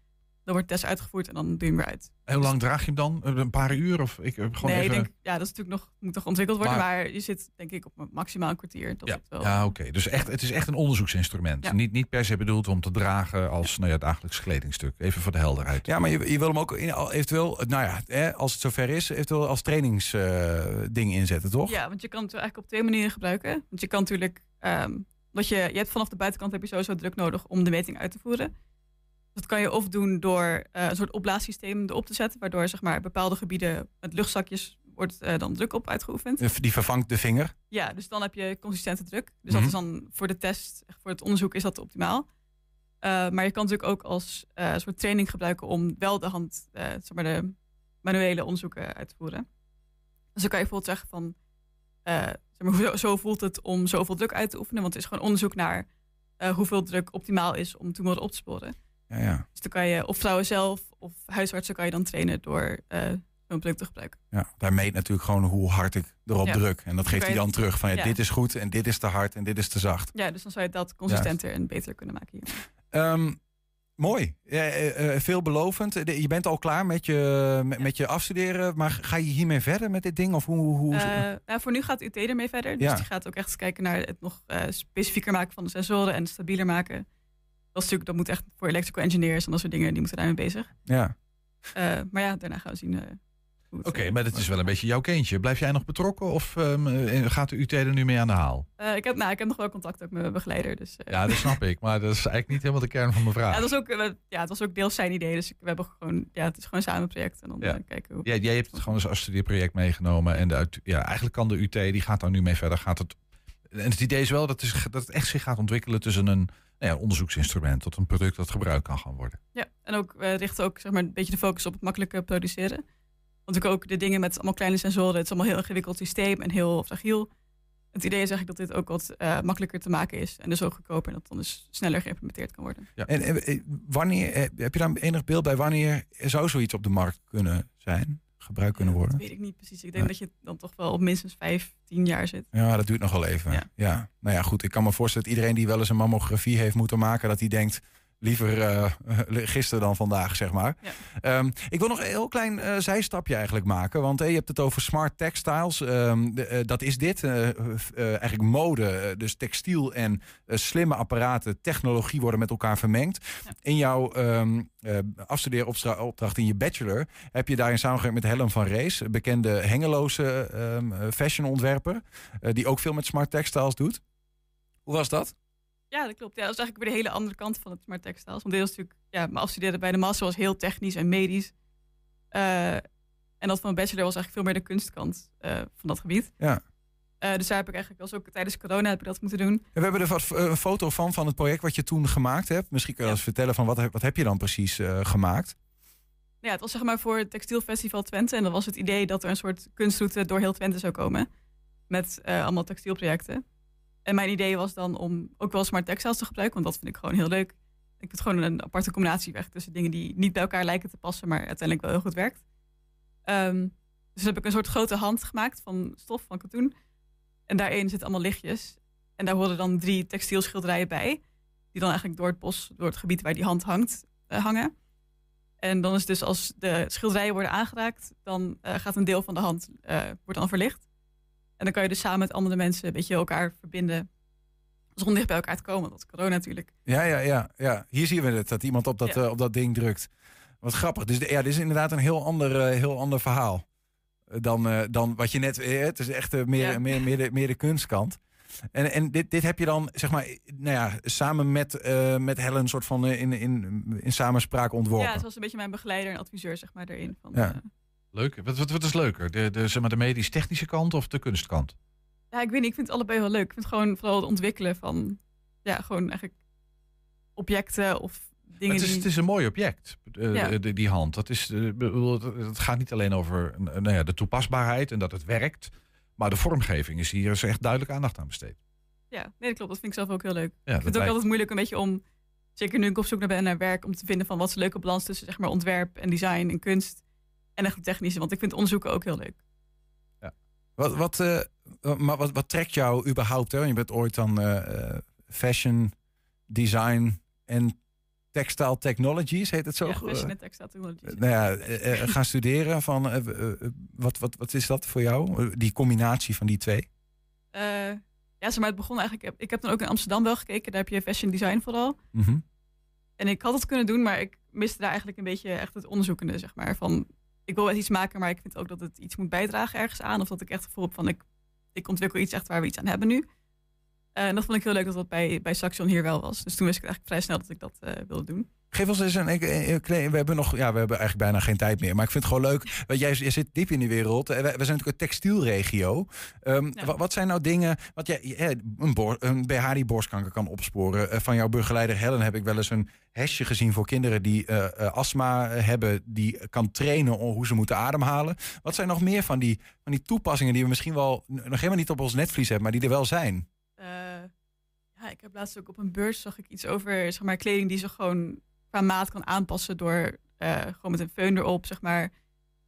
J: Dan wordt de test uitgevoerd en dan doe je hem weer uit.
D: En hoe lang draag je hem dan? Eh, Een paar uur? Of ik heb gewoon
J: nee,
D: even...
J: ik denk, ja, dat is natuurlijk nog, moet nog ontwikkeld worden.
D: Maar-
J: Maar, je zit denk ik op een maximaal een kwartier. Dat
D: Ja,
J: wel,
D: ja oké. Dus echt, het is echt een onderzoeksinstrument.
J: Ja.
D: Niet, niet per se bedoeld om te dragen als nou ja, dagelijks kledingstuk. Even voor de helderheid.
A: Ja, maar je, je wil hem ook in, eventueel, nou ja, hè, als het zover is, eventueel als trainingsding inzetten, toch?
J: Ja, want je kan het eigenlijk op twee manieren gebruiken. Want je kan natuurlijk, ehm dat je, je hebt vanaf de buitenkant heb je sowieso druk nodig om de meting uit te voeren. Dat kan je of doen door eh, een soort opblaassysteem erop te zetten, waardoor zeg maar bepaalde gebieden met luchtzakjes wordt eh, dan druk op uitgeoefend.
A: Die vervangt de vinger.
J: Ja, dus dan heb je consistente druk. Dus
A: Mhm.
J: dat is dan voor de test, voor het onderzoek is dat optimaal. Eh, maar je kan natuurlijk ook als soort training gebruiken om wel de hand, zeg maar de manuele onderzoeken uit te voeren. Dus dan kan je bijvoorbeeld zeggen van, zeg maar, zo, zo voelt het om zoveel druk uit te oefenen. Want het is gewoon onderzoek naar hoeveel druk optimaal is om tumoren op te sporen.
A: Ja, ja.
J: Dus dan kan je, of vrouwen zelf of huisartsen kan je dan trainen door eh, zo'n druk te gebruiken.
A: Ja, meet natuurlijk gewoon hoe hard ik erop
J: Ja.
A: druk. En dat geeft hij dan terug van ja, dit is goed en dit is te hard en dit is te zacht.
J: Ja, dus dan zou je dat consistenter en beter kunnen maken hier.
A: Ehm, mooi. Eh, veelbelovend. Je bent al klaar met je, met, met je afstuderen. Maar ga je hiermee verder met dit ding? Of hoe, hoe,
J: nou, voor nu gaat UT ermee verder. Dus
A: Ja.
J: die gaat ook echt kijken naar het nog specifieker maken van de sensoren en stabieler maken. Dat, is natuurlijk, dat moet echt voor electrical engineers en dat soort dingen, die moeten daarmee bezig.
A: ja.
J: Eh, maar ja, daarna gaan we zien. eh, hoe het,
D: Oké, maar dat is wel een beetje jouw kindje. Blijf jij nog betrokken of ehm, eh, gaat de UT er nu mee aan de haal?
J: eh, ik, heb, nou, ik heb nog wel contact ook met mijn begeleider. Dus, eh,
D: Ja, dat snap ik. Maar dat is eigenlijk niet helemaal de kern van mijn vraag.
J: ja, dat was ook, ja, het was ook deels zijn idee. Dus we hebben gewoon, ja, het is gewoon samen een project. En dan
D: Ja.
J: kijken hoe.
D: Ja, jij hebt het gewoon als- als studieproject meegenomen. En de, uit- ja, eigenlijk kan de UT, die gaat daar nu mee verder. Gaat het, en het idee is wel dat, is, dat het echt zich gaat ontwikkelen tussen een nou ja, onderzoeksinstrument tot een product dat gebruikt kan gaan worden.
J: Ja, en ook we richten ook zeg maar, een beetje de focus op het makkelijke produceren. Want ik ook de dingen met allemaal kleine sensoren, het is allemaal een heel ingewikkeld systeem en heel fragiel. Het idee is eigenlijk dat dit ook wat eh, makkelijker te maken is en dus ook goedkoper en dat dan dus sneller geïmplementeerd kan worden.
D: Ja.
A: En, en, eh, wanneer, eh, heb je daar enig beeld bij wanneer zou zoiets op de markt kunnen zijn? Gebruikt kunnen
J: Ja,
A: worden?
J: Dat weet ik niet precies. Ik denk
A: Ja.
J: dat je dan toch wel op minstens vijf, tien jaar zit.
A: Ja, dat duurt nog wel even. Ja.
J: Ja.
A: Nou ja, goed. Ik kan me voorstellen dat iedereen die wel eens een mammografie heeft moeten maken, dat die denkt. Liever eh, gisteren dan vandaag, zeg maar.
J: Ja.
A: Ehm, ik wil nog een heel klein eh, zijstapje eigenlijk maken. Want eh, je hebt het over smart textiles. Ehm, de, eh, dat is dit. eigenlijk mode. dus textiel en slimme apparaten, technologie worden met elkaar vermengd.
J: Ja.
A: In jouw ehm eh afstudeeropdracht in je bachelor... heb je daar in samenwerking met Helen van Rees... een bekende hengeloze ehm, fashionontwerper... die ook veel met smart textiles doet. Hoe was dat?
J: Ja, dat klopt. Ja, dat is eigenlijk weer de hele andere kant van het smart textiles. Want was natuurlijk, ja, mijn afstuderen bij de master was heel technisch en medisch. Eh, en dat van mijn bachelor was eigenlijk veel meer de kunstkant eh, van dat gebied.
A: Ja.
J: Eh, dus daar heb ik eigenlijk als ook tijdens corona heb ik dat moeten doen.
A: En we hebben er wat, een foto van, van het project wat je toen gemaakt hebt. Misschien kun je
J: Ja.
A: eens vertellen van wat, wat heb je dan precies gemaakt?
J: Ja, het was zeg maar voor het Textielfestival Twente. En dat was het idee dat er een soort kunstroute door heel Twente zou komen. Met allemaal textielprojecten. En mijn idee was dan om ook wel smart textiles te gebruiken. Want dat vind ik gewoon heel leuk. Ik vind gewoon een aparte combinatie weg tussen dingen die niet bij elkaar lijken te passen. Maar uiteindelijk wel heel goed werkt. Ehm, dus heb ik een soort grote hand gemaakt van stof, van katoen. En daarin zitten allemaal lichtjes. En daar horen dan drie textielschilderijen bij. Die dan eigenlijk door het bos, door het gebied waar die hand hangt, eh, hangen. En dan is dus als de schilderijen worden aangeraakt, dan eh, gaat een deel van de hand eh, wordt dan verlicht. En dan kan je dus samen met andere mensen een beetje elkaar verbinden. Zonder dicht bij elkaar te komen. Dat is corona natuurlijk.
A: Ja, ja, ja, ja. Hier zien we het, dat iemand op dat,
J: Ja.
A: eh, op dat ding drukt. Wat grappig. Dus de- ja, dit is inderdaad een heel ander, eh, heel ander verhaal. Eh, Dan, dan wat je net... het is echt meer,
J: Ja.
A: meer, meer, de, meer de kunstkant. En, en dit, dit heb je dan, zeg maar, nou ja, samen met, eh, met Helen... een soort van in, in, in samenspraak ontworpen.
J: Ja, het was een beetje mijn begeleider en adviseur, zeg maar, erin. Van,
A: Ja.
D: Leuk. Wat, wat, wat is leuker? De, de, zeg maar, de medisch-technische kant of de kunstkant?
J: ja, ik weet niet, ik vind het allebei heel leuk. Ik vind gewoon vooral het ontwikkelen van, ja, gewoon eigenlijk objecten of dingen
D: het, is,
J: die...
D: het is een mooi object, eh,
J: Ja.
D: die hand. Dat is, bedoel, het, gaat niet alleen over eh, nou ja, de toepasbaarheid en dat het werkt. Maar de vormgeving is hier is echt duidelijk aandacht aan besteed.
J: Ja, nee, dat klopt. Dat vind ik zelf ook heel leuk.
D: Ja,
J: ik vind het ook
D: lijkt-
J: altijd moeilijk een beetje om, zeker nu ik op zoek naar ben naar werk, om te vinden van wat is een leuke balans tussen zeg maar ontwerp en design en kunst en echt technische. Want ik vind onderzoeken ook heel leuk.
A: Wat, wat, eh, maar wat, wat trekt jou überhaupt? Hè? Je bent ooit dan eh, eh, fashion, design en textile technologies, heet het zo?
J: ja, fashion en textile technologies.
A: nou ja, gaan studeren. Van, wat, wat, wat is dat voor jou? Die combinatie van die twee?
J: Ja, zeg maar, het begon eigenlijk. Ik heb dan ook in Amsterdam wel gekeken. Daar heb je fashion design vooral.
A: Mhm.
J: En ik had het kunnen doen, maar ik miste daar eigenlijk een beetje echt het onderzoekende, zeg maar. Van, ik wil wel iets maken, maar ik vind ook dat het iets moet bijdragen ergens aan. Of dat ik echt het gevoel heb van, ik, ik ontwikkel iets echt waar we iets aan hebben nu. Eh, en dat vond ik heel leuk dat dat bij, bij Saxion hier wel was. Dus toen wist ik eigenlijk vrij snel dat ik dat eh, wilde doen.
A: Geef ons eens een, We hebben nog, ja, we hebben eigenlijk bijna geen tijd meer. Maar ik vind het gewoon leuk. Want jij, jij zit diep in die wereld. Eh, We, zijn natuurlijk een textielregio. Ehm,
J: Ja.
A: wat, wat zijn nou dingen. Want jij, een, een BH die borstkanker kan opsporen. Eh, van jouw burgerleider Helen heb ik wel eens een hesje gezien voor kinderen die eh, astma hebben. Die kan trainen hoe ze moeten ademhalen. Wat zijn nog meer van die, van die toepassingen die we misschien wel nog helemaal niet op ons netvlies hebben, maar die er wel zijn?
J: Ja, ik heb laatst ook op een beurs zag ik iets over zeg maar, kleding die ze gewoon qua maat kan aanpassen door eh, gewoon met een föhn erop, zeg maar.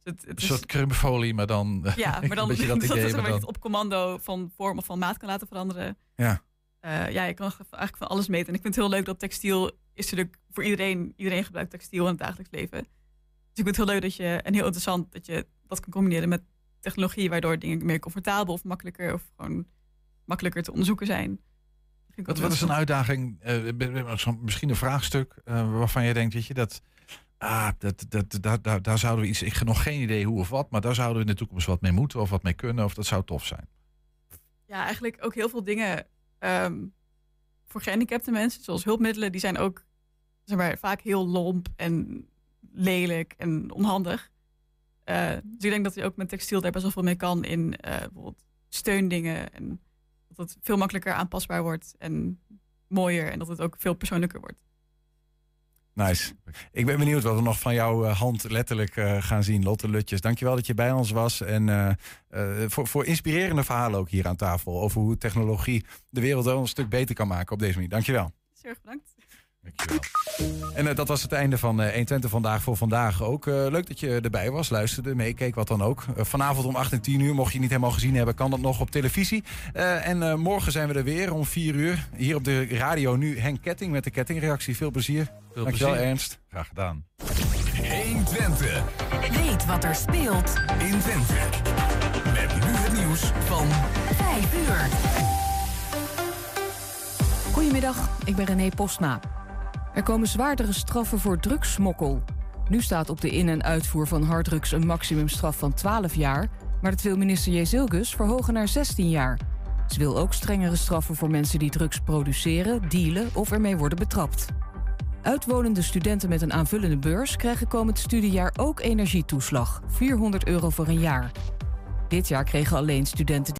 J: Dus Het, het
D: Een
J: is-
D: soort krimfolie, maar dan
J: ja, maar dan dat,
D: dat
J: dat
D: idee. dan,
J: het op commando van vorm of van maat kan laten veranderen.
A: Ja.
J: Eh, ja, je kan eigenlijk van alles meten. En ik vind het heel leuk dat textiel is natuurlijk voor iedereen. Iedereen gebruikt textiel in het dagelijks leven. Dus ik vind het heel leuk dat je, en heel interessant dat je dat kan combineren met technologie, waardoor dingen meer comfortabel of makkelijker of gewoon makkelijker te onderzoeken zijn. Ik
D: wat, wat is een uitdaging? eh, zo- misschien een vraagstuk eh, waarvan je denkt, weet je, dat, ah, dat, dat, daar, daar, daar zouden we iets, ik heb nog geen idee hoe of wat, maar daar zouden we in de toekomst wat mee moeten of wat mee kunnen, of dat zou tof zijn.
J: Ja, eigenlijk ook heel veel dingen ehm, voor gehandicapte mensen, zoals hulpmiddelen, die zijn ook zeg maar, vaak heel lomp en lelijk en onhandig. Eh, dus ik denk dat je ook met textiel daar best wel veel mee kan in eh, bijvoorbeeld steundingen en dat het veel makkelijker aanpasbaar wordt en mooier en dat het ook veel persoonlijker wordt.
A: Nice. Ik ben benieuwd wat we nog van jouw eh, hand letterlijk eh, gaan zien. Lotte Lutjes, dankjewel dat je bij ons was. En eh, voor, voor inspirerende verhalen ook hier aan tafel. Over hoe technologie de wereld wel een stuk beter kan maken op deze manier. Dankjewel.
J: Dus heel
A: En eh, dat was het einde van eh 120 vandaag voor vandaag ook. Eh, leuk dat je erbij was, luisterde, meekeek, wat dan ook. Vanavond om 8 en 10 uur, mocht je het niet helemaal gezien hebben, kan dat nog op televisie. Eh, en eh, morgen zijn we er weer om 4 uur. Hier op de radio nu Henk Ketting met de kettingreactie. Veel plezier.
D: Veel
A: Dankjewel,
D: plezier.
A: Ernst.
D: Graag gedaan.
E: 120
F: Weet wat er speelt
E: in Twente. Met nu het nieuws van
F: 5 uur.
K: Goedemiddag, ik ben René Postma. Er komen zwaardere straffen voor drugssmokkel. Nu staat op de in- en uitvoer van harddrugs een maximumstraf van 12 jaar... maar dat wil minister Jezilgus verhogen naar 16 jaar. Ze wil ook strengere straffen voor mensen die drugs produceren, dealen of ermee worden betrapt. Uitwonende studenten met een aanvullende beurs krijgen komend studiejaar ook energietoeslag, 400 euro voor een jaar. Dit jaar kregen alleen studenten